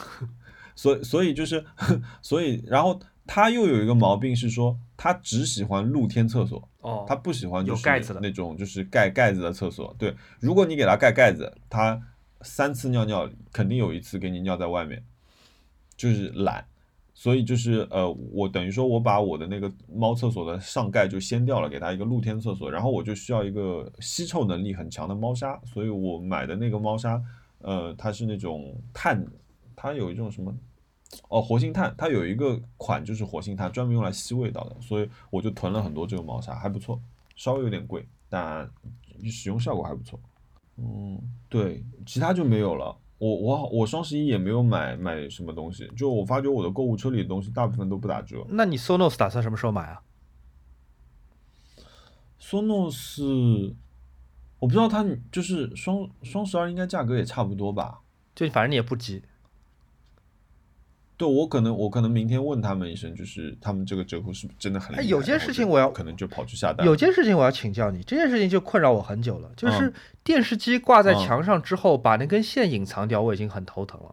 (laughs) 所以所以就是 (laughs) 所以然后它又有一个毛病是说，它只喜欢露天厕所，哦，它不喜欢就是盖子的那种就是盖盖子的厕所。对，如果你给它盖盖子，它三次尿尿肯定有一次给你尿在外面，就是懒。所以就是呃，我等于说我把我的那个猫厕所的上盖就掀掉了，给它一个露天厕所，然后我就需要一个吸臭能力很强的猫砂，所以我买的那个猫砂，呃，它是那种碳，它有一种什么，哦，活性炭，它有一个款就是活性炭，专门用来吸味道的，所以我就囤了很多这个猫砂，还不错，稍微有点贵，但使用效果还不错。嗯，对，其他就没有了。我我我双十一也没有买买什么东西，就我发觉我的购物车里的东西大部分都不打折。那你 Sonos 打算什么时候买啊？Sonos，我不知道它就是双双十二应该价格也差不多吧？就反正你也不急，对我可能我可能明天问他们一声，就是他们这个折扣是不是真的很厉害？哎有件事情我要可能就跑去下单。有件事情我要请教你，这件事情就困扰我很久了，就是嗯电视机挂在嗯墙上之后，把那根线隐藏掉，我已经很头疼了。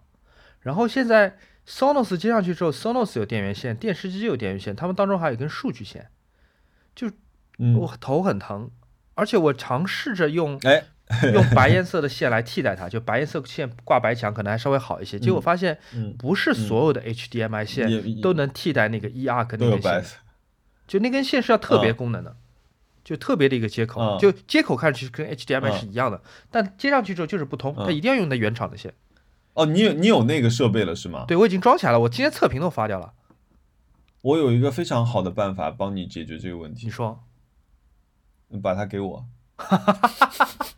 然后现在 Sonos 接上去之后，Sonos 有电源线，电视机有电源线，他们当中还有一根数据线，就，我头很疼。而且我尝试着用哎，(laughs) 用白颜色的线来替代它，就白颜色线挂白墙可能还稍微好一些。结果发现嗯，不是所有的 HDMI 线都能替代那个 ER 跟都有白那根线，就那根线是要特别功能的，就特别的一个接口，嗯就接口看上去跟 HDMI 嗯是一样的，但接上去之后就是不通，它嗯一定要用那原厂的线。哦，你有你有那个设备了是吗？对我已经装起来了，我今天测评都发掉了。我有一个非常好的办法帮你解决这个问题，你说你把它给我。(laughs)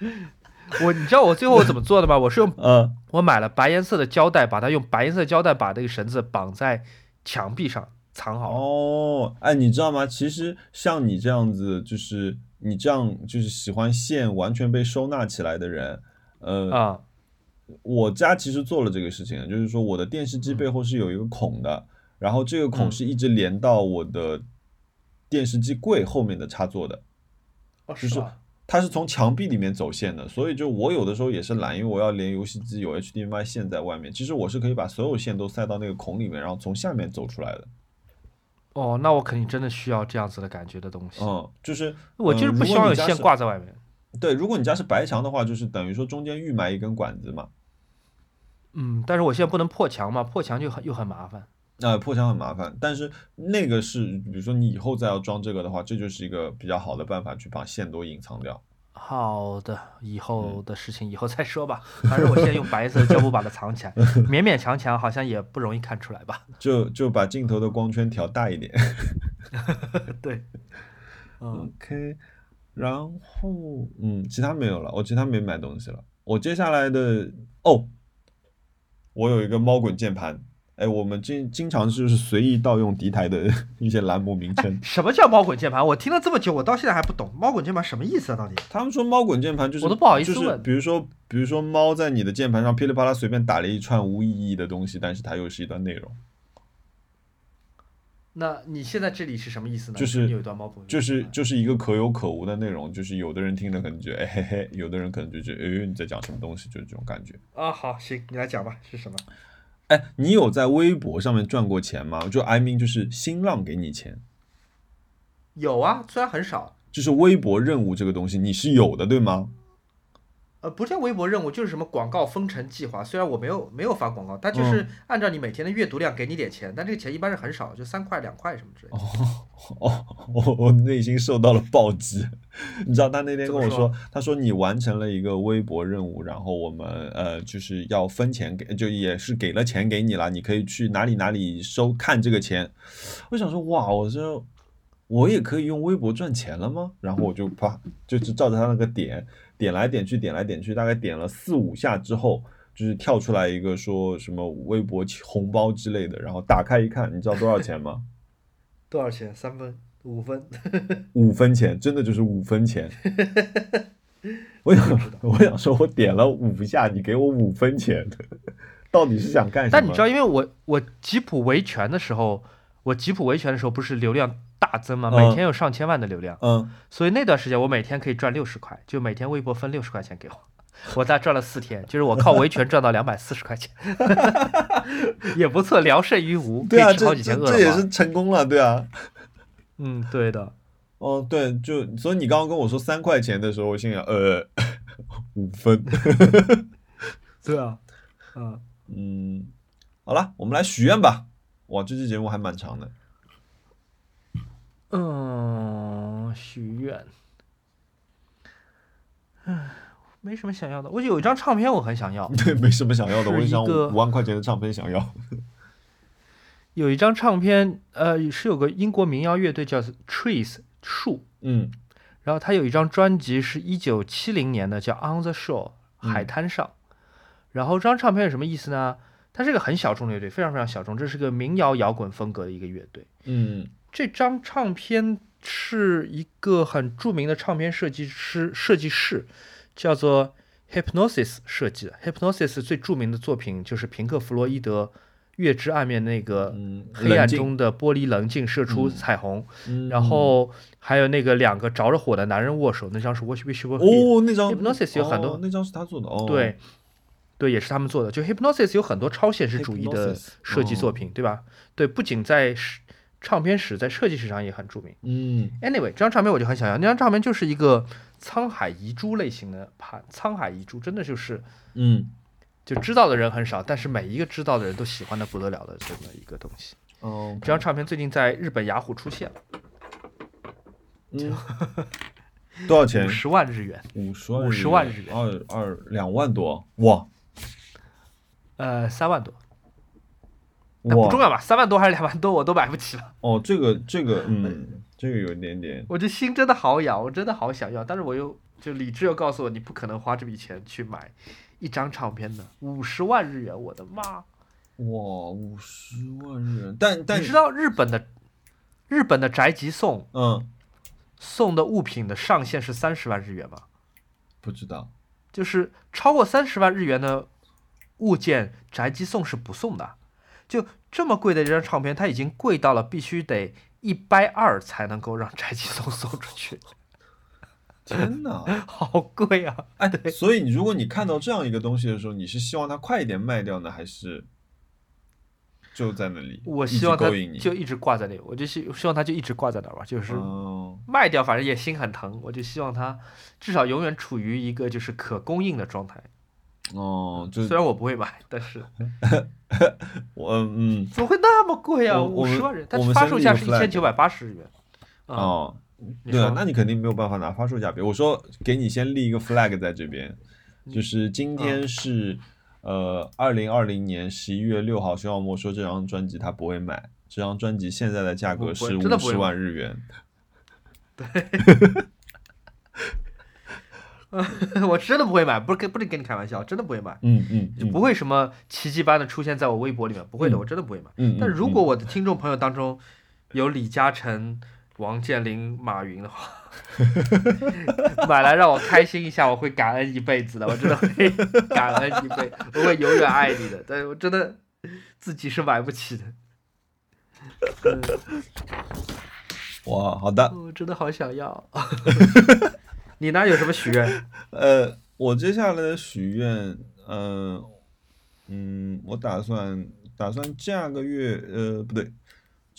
(laughs) 我，你知道我最后我怎么做的吗？我是用 (laughs) 嗯我买了白颜色的胶带，把它用白颜色胶带把这个绳子绑在墙壁上藏好。哦，哎，你知道吗？其实像你这样子，就是你这样就是喜欢线完全被收纳起来的人，呃，啊，我家其实做了这个事情，就是说我的电视机背后是有一个孔的，然后这个孔嗯是一直连到我的电视机柜后面的插座的，哦就是吧它是从墙壁里面走线的，所以就我有的时候也是懒，因为我要连游戏机有 HDMI 线在外面，其实我是可以把所有线都塞到那个孔里面，然后从下面走出来的。哦，那我肯定真的需要这样子的感觉的东西。嗯，就是我就是不希望有线挂在外面。对，如果你家是白墙的话，就是等于说中间预埋一根管子嘛，嗯，但是我现在不能破墙嘛，破墙就很又很麻烦。呃，破墙很麻烦，但是那个是，比如说你以后再要装这个的话，这就是一个比较好的办法，去把线都隐藏掉。好的，以嗯后的事情以后再说吧。反正我现在用白色胶布把它藏起来，勉勉强强好像也不容易看出来吧。就就把镜头的光圈调大一点。(laughs) 对，(laughs) 嗯，OK，然后嗯，其他没有了，我其他没买东西了。我接下来的哦，我有一个猫滚键盘。哎，我们经经常就是随意盗用敌台的一些栏目名称。什么叫猫滚键盘？我听了这么久，我到现在还不懂猫滚键盘什么意思啊？到底？他们说猫滚键盘就是，我都不好意思就是比如说，比如说猫在你的键盘上噼里啪啦随便打了一串无意义的东西，但是它又是一段内容，那你现在这里是什么意思呢？就是你有一段猫滚，就是就是一个可有可无的内容，就是有的人听了可能觉得哎嘿嘿，有的人可能就觉得哎你在讲什么东西，就是这种感觉。啊，好，行，你来讲吧，是什么？哎，你有在微博上面赚过钱吗？就 I mean 就是新浪给你钱，有啊，虽然很少，就是微博任务这个东西你是有的对吗？呃，不叫微博任务，就是什么广告封城计划。虽然我没有没有发广告，但就是按照你每天的阅读量给你点钱，但这个钱一般是很少，就三块两块什么之类的。哦，我我内心受到了暴击。(laughs) 你知道他那天跟我说，他说你完成了一个微博任务，然后我们呃就是要分钱给，就也是给了钱给你了，你可以去哪里哪里收看这个钱。我想说，哇，我说我也可以用微博赚钱了吗？然后我就啪，就是照着他那个点点来点去，点来点去，大概点了四五下之后。就是跳出来一个说什么微博红包之类的，然后打开一看，你知道多少钱吗？(laughs) 多少钱？三分、五分？五分钱，真的就是五分钱。(laughs) 我想，我想说，我点了五下，你给我五分钱，(laughs) 到底是想干什么？但你知道，因为我我吉普维权的时候，我吉普维权的时候不是流量大增吗？嗯每天有上千万的流量，嗯，所以那段时间我每天可以赚六十块，就每天微博分六十块钱给我。(laughs) 我大概赚了四天，就是我靠维权赚到两百四十块钱，也不错，聊胜于无，对啊，可以吃好几天饿了么。这这也是成功了，对啊。嗯，对的，哦，对，就所以你刚刚跟我说三块钱的时候，我心想，呃，(laughs) 五分。(laughs) 对啊，嗯，嗯，好了，我们来许愿吧。哇，这期节目还蛮长的。嗯，许愿，唉，没什么想要的。我有一张唱片，我很想要，(laughs) 对，没什么想要的，我一个五万块钱的唱片想要。有一张唱片，呃，是有个英国民谣乐队叫 Trees 树，嗯然后他有一张专辑是一九七零年的，叫 On the Shore 嗯海滩上。然后这张唱片是什么意思呢？它是个很小众的乐队，非常非常小众，这是个民谣摇滚风格的一个乐队。嗯这张唱片是一个很著名的唱片设计师设计师，叫做 Hypnosis 设计的。Hypnosis 最著名的作品就是平克·弗洛伊德《月之暗面》那个嗯，黑暗中的玻璃棱镜射出嗯彩虹，嗯然后还有那个两个着着火的男人握手，那张是 Wish Wish Were Here。哦，那张 Hypnosis 有很多哦那张是他做的哦。对，对，也是他们做的。就 Hypnosis 有很多超现实主义的设计作哦品，对吧？对，不仅在史唱片史，在设计史上也很著名。嗯 Anyway，这张唱片我就很想要，那张唱片就是一个沧海遗珠类型的盘，沧海遗珠真的就是嗯就知道的人很少，但是每一个知道的人都喜欢的不得了的这么一个东西。哦，这张唱片最近在日本雅虎出现了，嗯，多少钱五？十万日元，五十万50万日元二二两万多哇呃，三万多，那不重要吧？三万多还是两万多，我都买不起了。哦，这个这个嗯，这个有一点点，我这心真的好痒，我真的好想要，但是我又就理智又告诉我，你不可能花这笔钱去买一张唱片的，五十万日元，我的妈！哇，五十万日元，但但你知道日本的日本的宅急送嗯，送的物品的上限是三十万日元吗？不知道，就是超过三十万日元的物件，宅急送是不送的。就这么贵的一张唱片，它已经贵到了必须得一掰二才能够让宅急送 (laughs) 送出去，天哪！(laughs) 好贵啊！哎，所以你如果你看到这样一个东西的时候，你是希望它快一点卖掉呢，还是就在那里？我希望它。就一直挂在那里，我就希希望它就一直挂在那儿吧，就是哦，卖掉，反正也心很疼，我就希望它至少永远处于一个就是可供应的状态。哦，就虽然我不会买，但是 (laughs) 我嗯怎么会那么贵啊？五十万人，它发售价是一千九百八十日元。啊，哦，对啊那你肯定没有办法拿发售价比。我说给你先立一个 flag 在这边，嗯就是今天是呃二零二零年十一月六号，徐小莫说这张专辑他不会买，这张专辑现在的价格是五十万日元。对 (laughs) 我真的不会买，不是跟不是跟你开玩笑，真的不会买，嗯嗯，就不会什么奇迹般的出现在我微博里面，不会的，嗯我真的不会买。嗯。嗯但如嗯果我的听众朋友当中有李嘉诚、王健林、马云的话，(laughs) 买来让我开心一下，我会感恩一辈子的，我真的会感恩一辈，我会永远爱你的。但是我真的自己是买不起的，嗯，哇，好的，我真的好想要。你呢？有什么许愿？(laughs) 呃，我接下来的许愿，嗯、嗯，我打算打算下个月，呃，不对，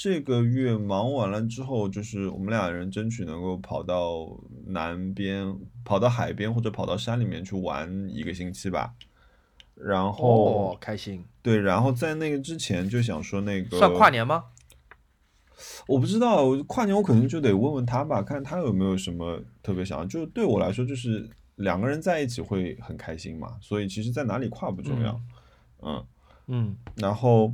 这个月忙完了之后，就是我们俩人争取能够跑到南边，跑到海边或者跑到山里面去玩一个星期吧。然后、哦，开心。对，然后在那个之前就想说那个算跨年吗？我不知道，跨年我可能就得问问他吧，看他有没有什么特别想要。就对我来说，就是两个人在一起会很开心嘛，所以其实在哪里跨不重要。嗯，嗯，然后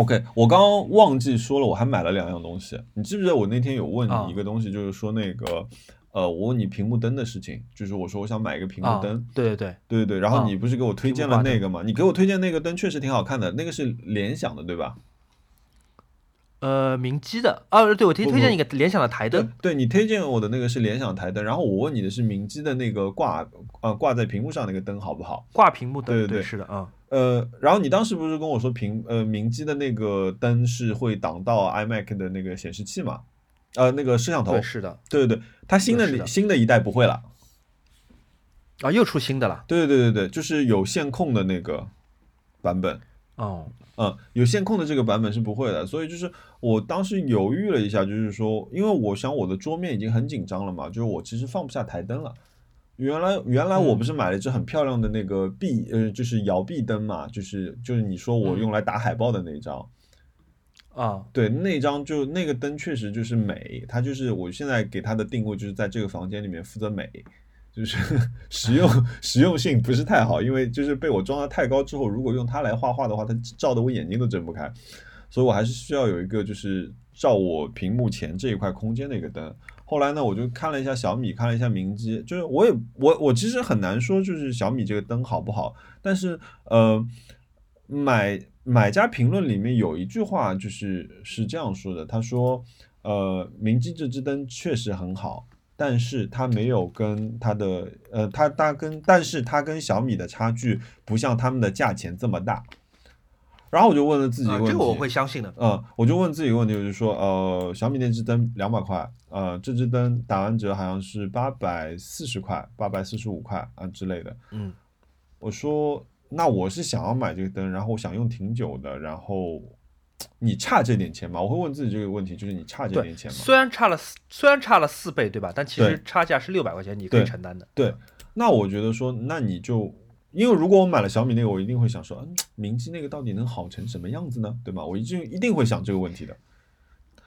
OK，我刚刚忘记说了，我还买了两样东西。你记不记得我那天有问啊你一个东西，就是说那个呃，我问你屏幕灯的事情，就是我说我想买一个屏幕啊灯。，对对对，对对对，然后啊你不是给我推荐了那个吗？你给我推荐那个灯确实挺好看的，那个是联想的，对吧？呃，明基的，哦，对我推不推荐一个联想的台对灯，对，你推荐我的那个是联想台灯，然后我问你的是明基的那个挂呃挂在屏幕上那个灯好不好？挂屏幕灯，对对对是的，啊、呃，然后你当时不是跟我说屏呃明基的那个灯是会挡到 iMac 的那个显示器嘛？呃，那个摄像头对，，是的，对对对，它新的新的一代不会了，啊，又出新的了，对对对对对，就是有线控的那个版本。哦，嗯，有线控的这个版本是不会的，所以就是我当时犹豫了一下，就是说，因为我想我的桌面已经很紧张了嘛，就是我其实放不下台灯了。原来原来我不是买了一只很漂亮的那个壁呃，就是摇臂灯嘛，就是就是你说我用来打海报的那一张，啊，对，那张就那个灯确实就是美，它就是我现在给它的定位就是在这个房间里面负责美，就是 (laughs) 实用 (laughs) 实用性不是太好，因为就是被我装的太高之后，如果用它来画画的话，它照的我眼睛都睁不开，所以我还是需要有一个就是照我屏幕前这一块空间的一个灯。后来呢，我就看了一下小米，看了一下明基，就是我也我我其实很难说就是小米这个灯好不好，但是呃，买买家评论里面有一句话就是是这样说的，他说呃，明基这支灯确实很好，但是它没有跟它的呃，它它跟但是它跟小米的差距不像他们的价钱这么大。然后我就问了自己一啊个问题，这个我会相信的，嗯，我就问自己一个问题，我就说，呃，小米那支灯两百块，呃，这只灯打完折好像是八百四十块，八百四十五块啊之类的。嗯，我说，那我是想要买这个灯，然后我想用挺久的，然后你差这点钱吗？我会问自己这个问题，就是你差这点，钱吗？虽然差了四，虽然差了四倍，对吧？但其实差价是六百块钱，你可以承担的。对，那我觉得说，那你就，因为如果我买了小米那个，我一定会想说，嗯，明基那个到底能好成什么样子呢？对吗？我一定一定会想这个问题的。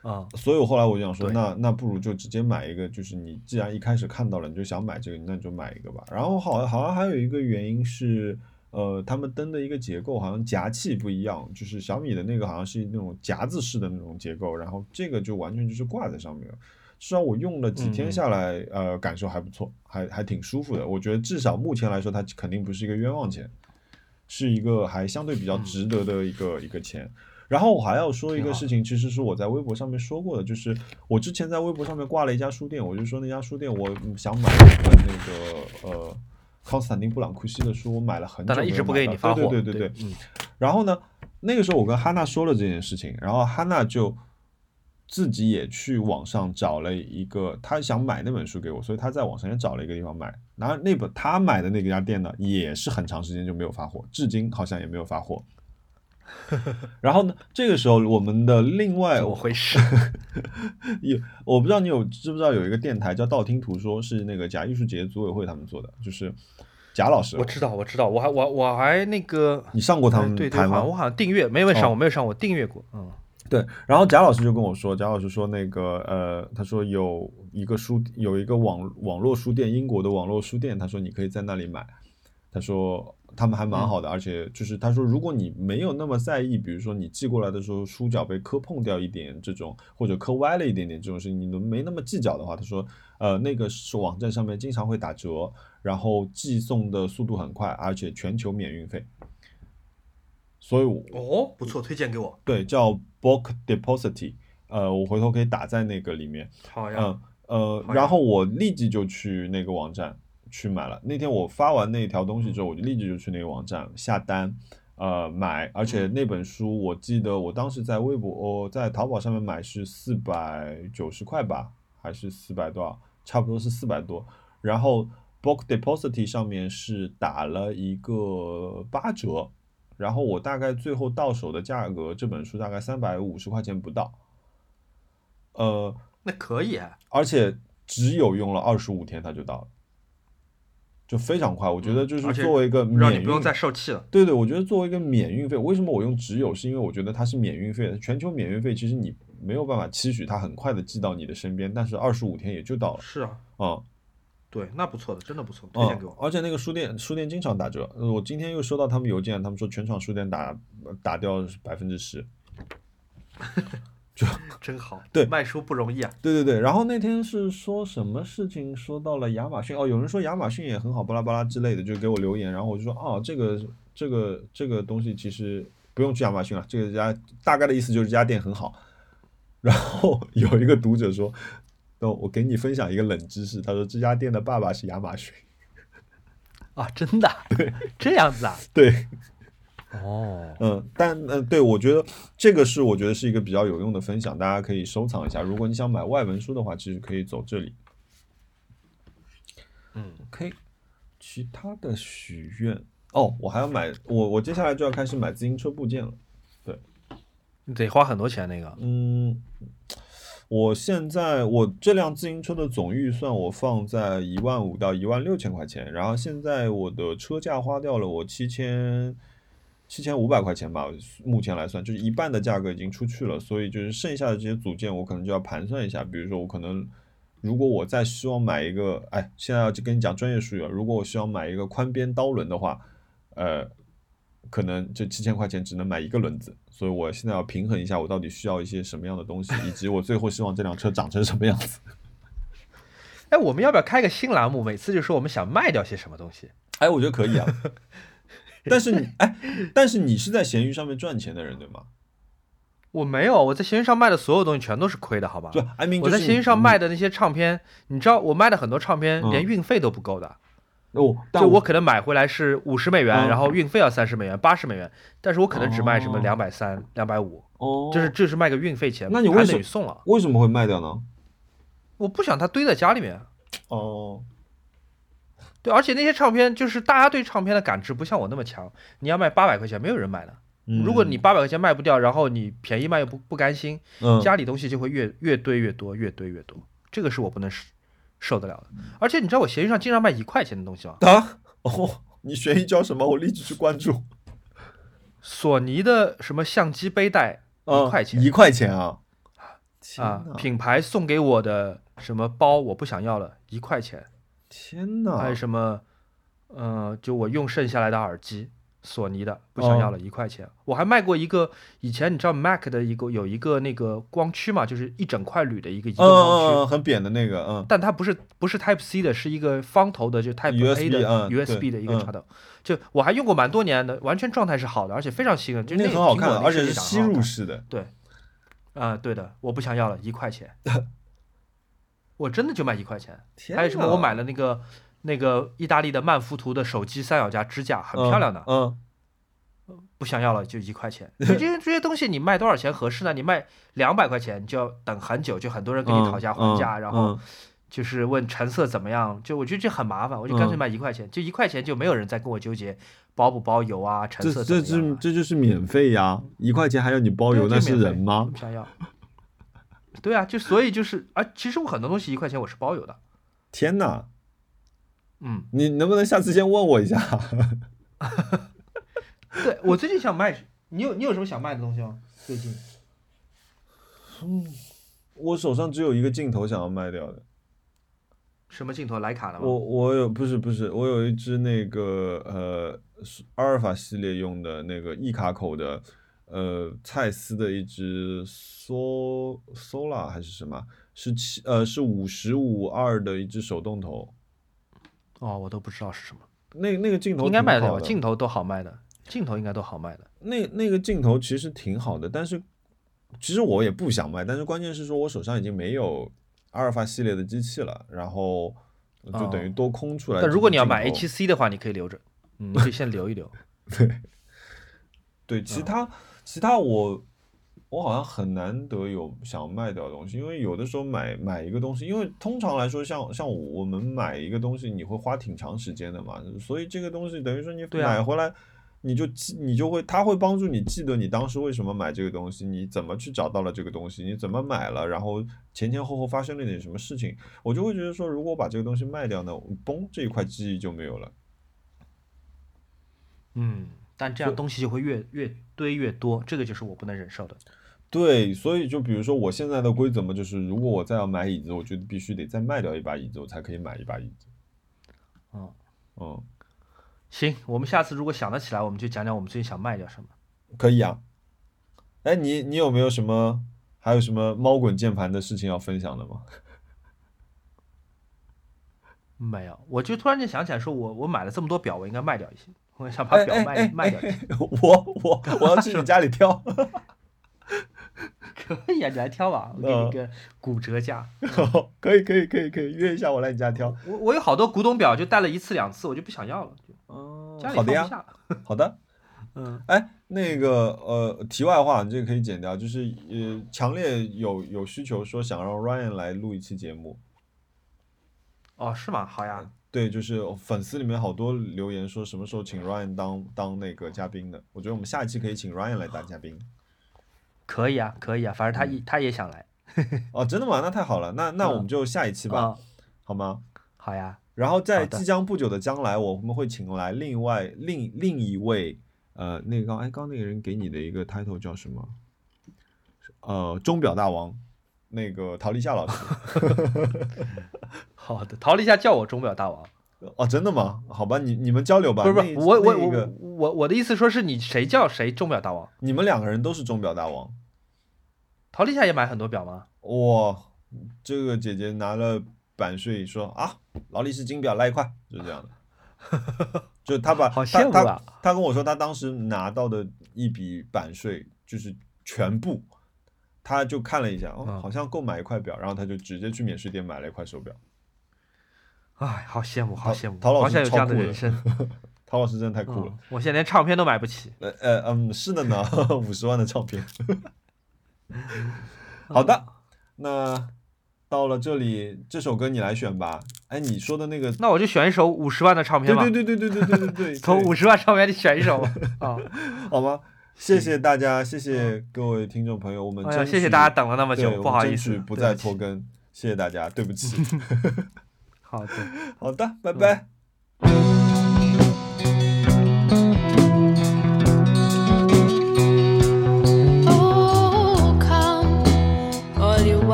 啊、所以我后来我就想说，那那不如就直接买一个，就是你既然一开始看到了，你就想买这个，那你就买一个吧。然后好好像还有一个原因是，呃，他们灯的一个结构好像夹器不一样，就是小米的那个好像是那种夹子式的那种结构，然后这个就完全就是挂在上面了。至少我用了几天下来，呃，感受还不错，还还挺舒服的。我觉得至少目前来说，它肯定不是一个冤枉钱，是一个还相对比较值得的一个、一个钱。然后我还要说一个事情，其实是我在微博上面说过的，就是我之前在微博上面挂了一家书店，我就说那家书店我想买一本那个呃康斯坦丁布朗库西的书，我买了很久，但他一直不给你发货，对对对对，嗯。然后呢，那个时候我跟哈娜说了这件事情，然后哈娜就。自己也去网上找了一个，他想买那本书给我，所以他在网上也找了一个地方买。然后那本他买的那家店呢，也是很长时间就没有发货，至今好像也没有发货。(laughs) 然后呢，这个时候我们的另外怎么回事？(laughs) 有我不知道你有知不知道有一个电台叫道听途说，是那个假艺术节组委会他们做的，就是贾老师。我知道，我知道，我还我我还那个你上过他们台吗？我好像订阅没有上，我没有上，我订阅过，嗯。对，然后贾老师就跟我说，贾老师说那个呃，他说有一个书，有一个网网络书店，英国的网络书店，他说你可以在那里买，他说他们还蛮好的，而且就是他说如果你没有那么在意，比如说你寄过来的时候书角被磕碰掉一点这种，或者磕歪了一点点这种事情，你都没那么计较的话，他说呃那个是网站上面经常会打折，然后寄送的速度很快，而且全球免运费。所以哦，不错，推荐给我。对，叫 Book Deposit，呃，我回头可以打在那个里面。好呀。嗯呃，然后我立即就去那个网站去买了。那天我发完那条东西之后，我就立即就去那个网站下单，呃，买。而且那本书，我记得我当时在微博，哦在淘宝上面买是四百九十块吧，还是四百多少？差不多是四百多。然后 Book Deposit 上面是打了一个八折。然后我大概最后到手的价格，这本书大概三百五十块钱不到，呃，那可以，而且只有用了二十五天它就到了，就非常快。我觉得就是作为一个免运，不用再受气了。对对，我觉得作为一个免运费，为什么我用只有？是因为我觉得它是免运费的，全球免运费，其实你没有办法期许它很快的寄到你的身边，但是二十五天也就到了。是啊，啊。对，那不错的，真的不错，推荐给我。而且那个书店，书店经常打折。我今天又收到他们邮件，他们说全场书店打打掉百分之十，(laughs) 就 (laughs) 真好。对，卖书不容易啊。对对对。然后那天是说什么事情？说到了亚马逊哦，有人说亚马逊也很好，巴拉巴拉之类的，就给我留言。然后我就说，哦，这个这个这个东西其实不用去亚马逊了，这个家大概的意思就是这家店很好。然后有一个读者说。那我给你分享一个冷知识，他说这家店的爸爸是亚马逊，啊，真的？(laughs) 对，这样子啊？对，哦，嗯，但嗯，对我觉得这个是我觉得是一个比较有用的分享，大家可以收藏一下。如果你想买外文书的话，其实可以走这里。嗯，OK，其他的许愿哦，我还要买，我我接下来就要开始买自行车部件了。对，你得花很多钱那个。嗯。我现在我这辆自行车的总预算我放在一万五到一万六千块钱，然后现在我的车价花掉了我七千七千五百块钱吧，目前来算就是一半的价格已经出去了，所以就是剩下的这些组件我可能就要盘算一下，比如说我可能如果我再希望买一个，哎，现在要跟你讲专业术语了，如果我希望买一个宽边刀轮的话，呃。可能这七千块钱只能买一个轮子，所以我现在要平衡一下，我到底需要一些什么样的东西，以及我最后希望这辆车长成什么样子。(laughs) 哎，我们要不要开个新栏目？每次就说我们想卖掉些什么东西？哎，我觉得可以啊。(laughs) 但是你，哎，但是你是在闲鱼上面赚钱的人，对吗？我没有，我在闲鱼上卖的所有东西全都是亏的，好吧？对，I mean，我在闲鱼上卖的那些唱片，你知道，我卖的很多唱片连运费都不够的。哦，就我可能买回来是五十美元，然后运费要三十美元，八十美元，但是我可能只卖什么两百三、两百五，哦，就是就是卖个运费钱，那你为什么送了？为什么会卖掉呢？我不想它堆在家里面。哦，对，而且那些唱片就是大家对唱片的感知不像我那么强，你要卖八百块钱，没有人买的。如果你八百块钱卖不掉，然后你便宜卖又不不甘心，家里东西就会越越堆越多，越堆越多，这个是我不能受得了的，而且你知道我闲鱼上经常卖一块钱的东西吗？啊，哦，你闲鱼叫什么？我立即去关注。(laughs) 索尼的什么相机背带一块钱？一块钱啊！啊，品牌送给我的什么包我不想要了，一块钱。天哪！还有什么？呃，就我用剩下来的耳机索尼的，不想哦要了，一块钱。我还卖过一个，以前你知道 Mac 的一个有一个那个光驱嘛，就是一整块铝的一个移嗯动光驱，嗯嗯，很扁的那个，嗯，但它不是不是 Type C 的，是一个方头的，就 Type A 的、嗯 USB 的一个插头。就我还用过蛮多年的，完全状态是好的，而且非常新的，就个那个很好看而且吸入式的。对，啊、对的，我不想要了，一块钱，(laughs) 我真的就卖一块钱。还有什么？我买了那个那个意大利的曼福图的手机三脚架支架，很漂亮的，嗯，不想要了就一块钱。(laughs) 就这些这些东西你卖多少钱合适呢？你卖两百块钱就要等很久，就很多人跟你讨价还价，嗯然后嗯就是问成色怎么样，就我觉得这很麻烦，我就干脆嗯卖一块钱，就一块钱就没有人再跟我纠结包不包邮啊，成色怎这么样、啊。这这就是免费呀，一块钱还要你包邮，那就是人吗不？想要。对啊，就所以就是啊，其实我很多东西一块钱我是包邮的，天哪！嗯，你能不能下次先问我一下？(laughs) 对我最近想卖，你有你有什么想卖的东西吗？最近嗯我手上只有一个镜头想要卖掉的。什么镜头？徕卡的吗？我我有不是不是，我有一只那个呃是阿尔法系列用的那个 E 卡口的呃蔡司的一只 So Sola 还是什么？是七呃是五十五二的一只手动头。哦，我都不知道是什么，那那个镜头应该卖得掉吧？挺好的镜头都好卖的，镜头应该都好卖的。那那个镜头其实挺好的，但是其实我也不想卖，但是关键是说我手上已经没有阿尔法系列的机器了，然后就等于哦多空出来。但如果你要买镜头 HC 的话，你可以留着，嗯，你可以先留一留。(laughs) 对，其他、其他我我好像很难得有想卖掉的东西，因为有的时候买买一个东西，因为通常来说像像我们买一个东西，你会花挺长时间的嘛，所以这个东西等于说你买回来。你就记，你就会，它会帮助你记得你当时为什么买这个东西，你怎么去找到了这个东西，你怎么买了，然后前前后后发生了点什么事情，我就会觉得说，如果我把这个东西卖掉呢，嘣，这一块记忆就没有了。嗯，但这样东西就会越越堆越多，这个就是我不能忍受的。对，所以就比如说我现在的规则嘛，就是如果我再要买椅子，我觉得必须得再卖掉一把椅子，我才可以买一把椅子。嗯嗯，行，我们下次如果想得起来，我们就讲讲我们最近想卖掉什么。可以啊。哎，你你有没有什么还有什么猫滚键盘的事情要分享的吗？(laughs) 没有，我就突然间想起来，说我我买了这么多表，我应该卖掉一些，我想把表卖、哎哎哎卖掉一些。哎我我我要去你家里挑。可以啊，你来挑吧，我给你一个骨折价。(laughs) 可以可以可以可以，约一下我来你家挑。我我有好多古董表，就戴了一次两次，我就不想要了，就哦好的呀。(laughs) 好的。嗯，哎，那个呃，题外话，你这个可以剪掉，就是呃，强烈有有需求说想让 Ryan 来录一期节目。哦，是吗？好呀，对，就是粉丝里面好多留言说什么时候请 Ryan 当当那个嘉宾的，我觉得我们下一期可以请 Ryan 来当嘉宾。可以啊，可以啊，反正他嗯、他也想来。(laughs) 哦，真的吗？那太好了，那那我们就下一期吧，嗯、好吗？好呀，然后在即将不久的将来，我们会请来另外另另一位呃，那个刚哎刚那个人给你的一个 title 叫什么？呃，钟表大王，那个陶立夏老师。(laughs) 好的，陶立夏叫我钟表大王。哦，真的吗？好吧，你你们交流吧。不是不是，我我我我我的意思说是你谁叫谁钟表大王？你们两个人都是钟表大王。陶丽夏也买很多表吗？哇，这个姐姐拿了版税说啊，劳力士金表来一块，就这样的。(laughs) 就她把好她她羡慕啊！她跟我说，她当时拿到的一笔版税就是全部，她就看了一下，哦，嗯好像够买一块表，然后她就直接去免税店买了一块手表。哎，好羡慕，好羡慕，陶老师好想有这样的人生。(laughs) 陶老师真的太酷了嗯，我现在连唱片都买不起。呃呃嗯，是的呢，五十万的唱片。好的，那到了这里，这首歌你来选吧。哎，你说的那个，那我就选一首五十万的唱片吧。对对对对对对对对对，(laughs) 从对五十万唱片里选一首 (laughs) 啊！好吗？谢谢大家，谢谢各位听众朋友，我们谢谢大家等了那么久，不好意思不再拖更，谢谢大家，对不起。好的。好的，拜拜。Oh,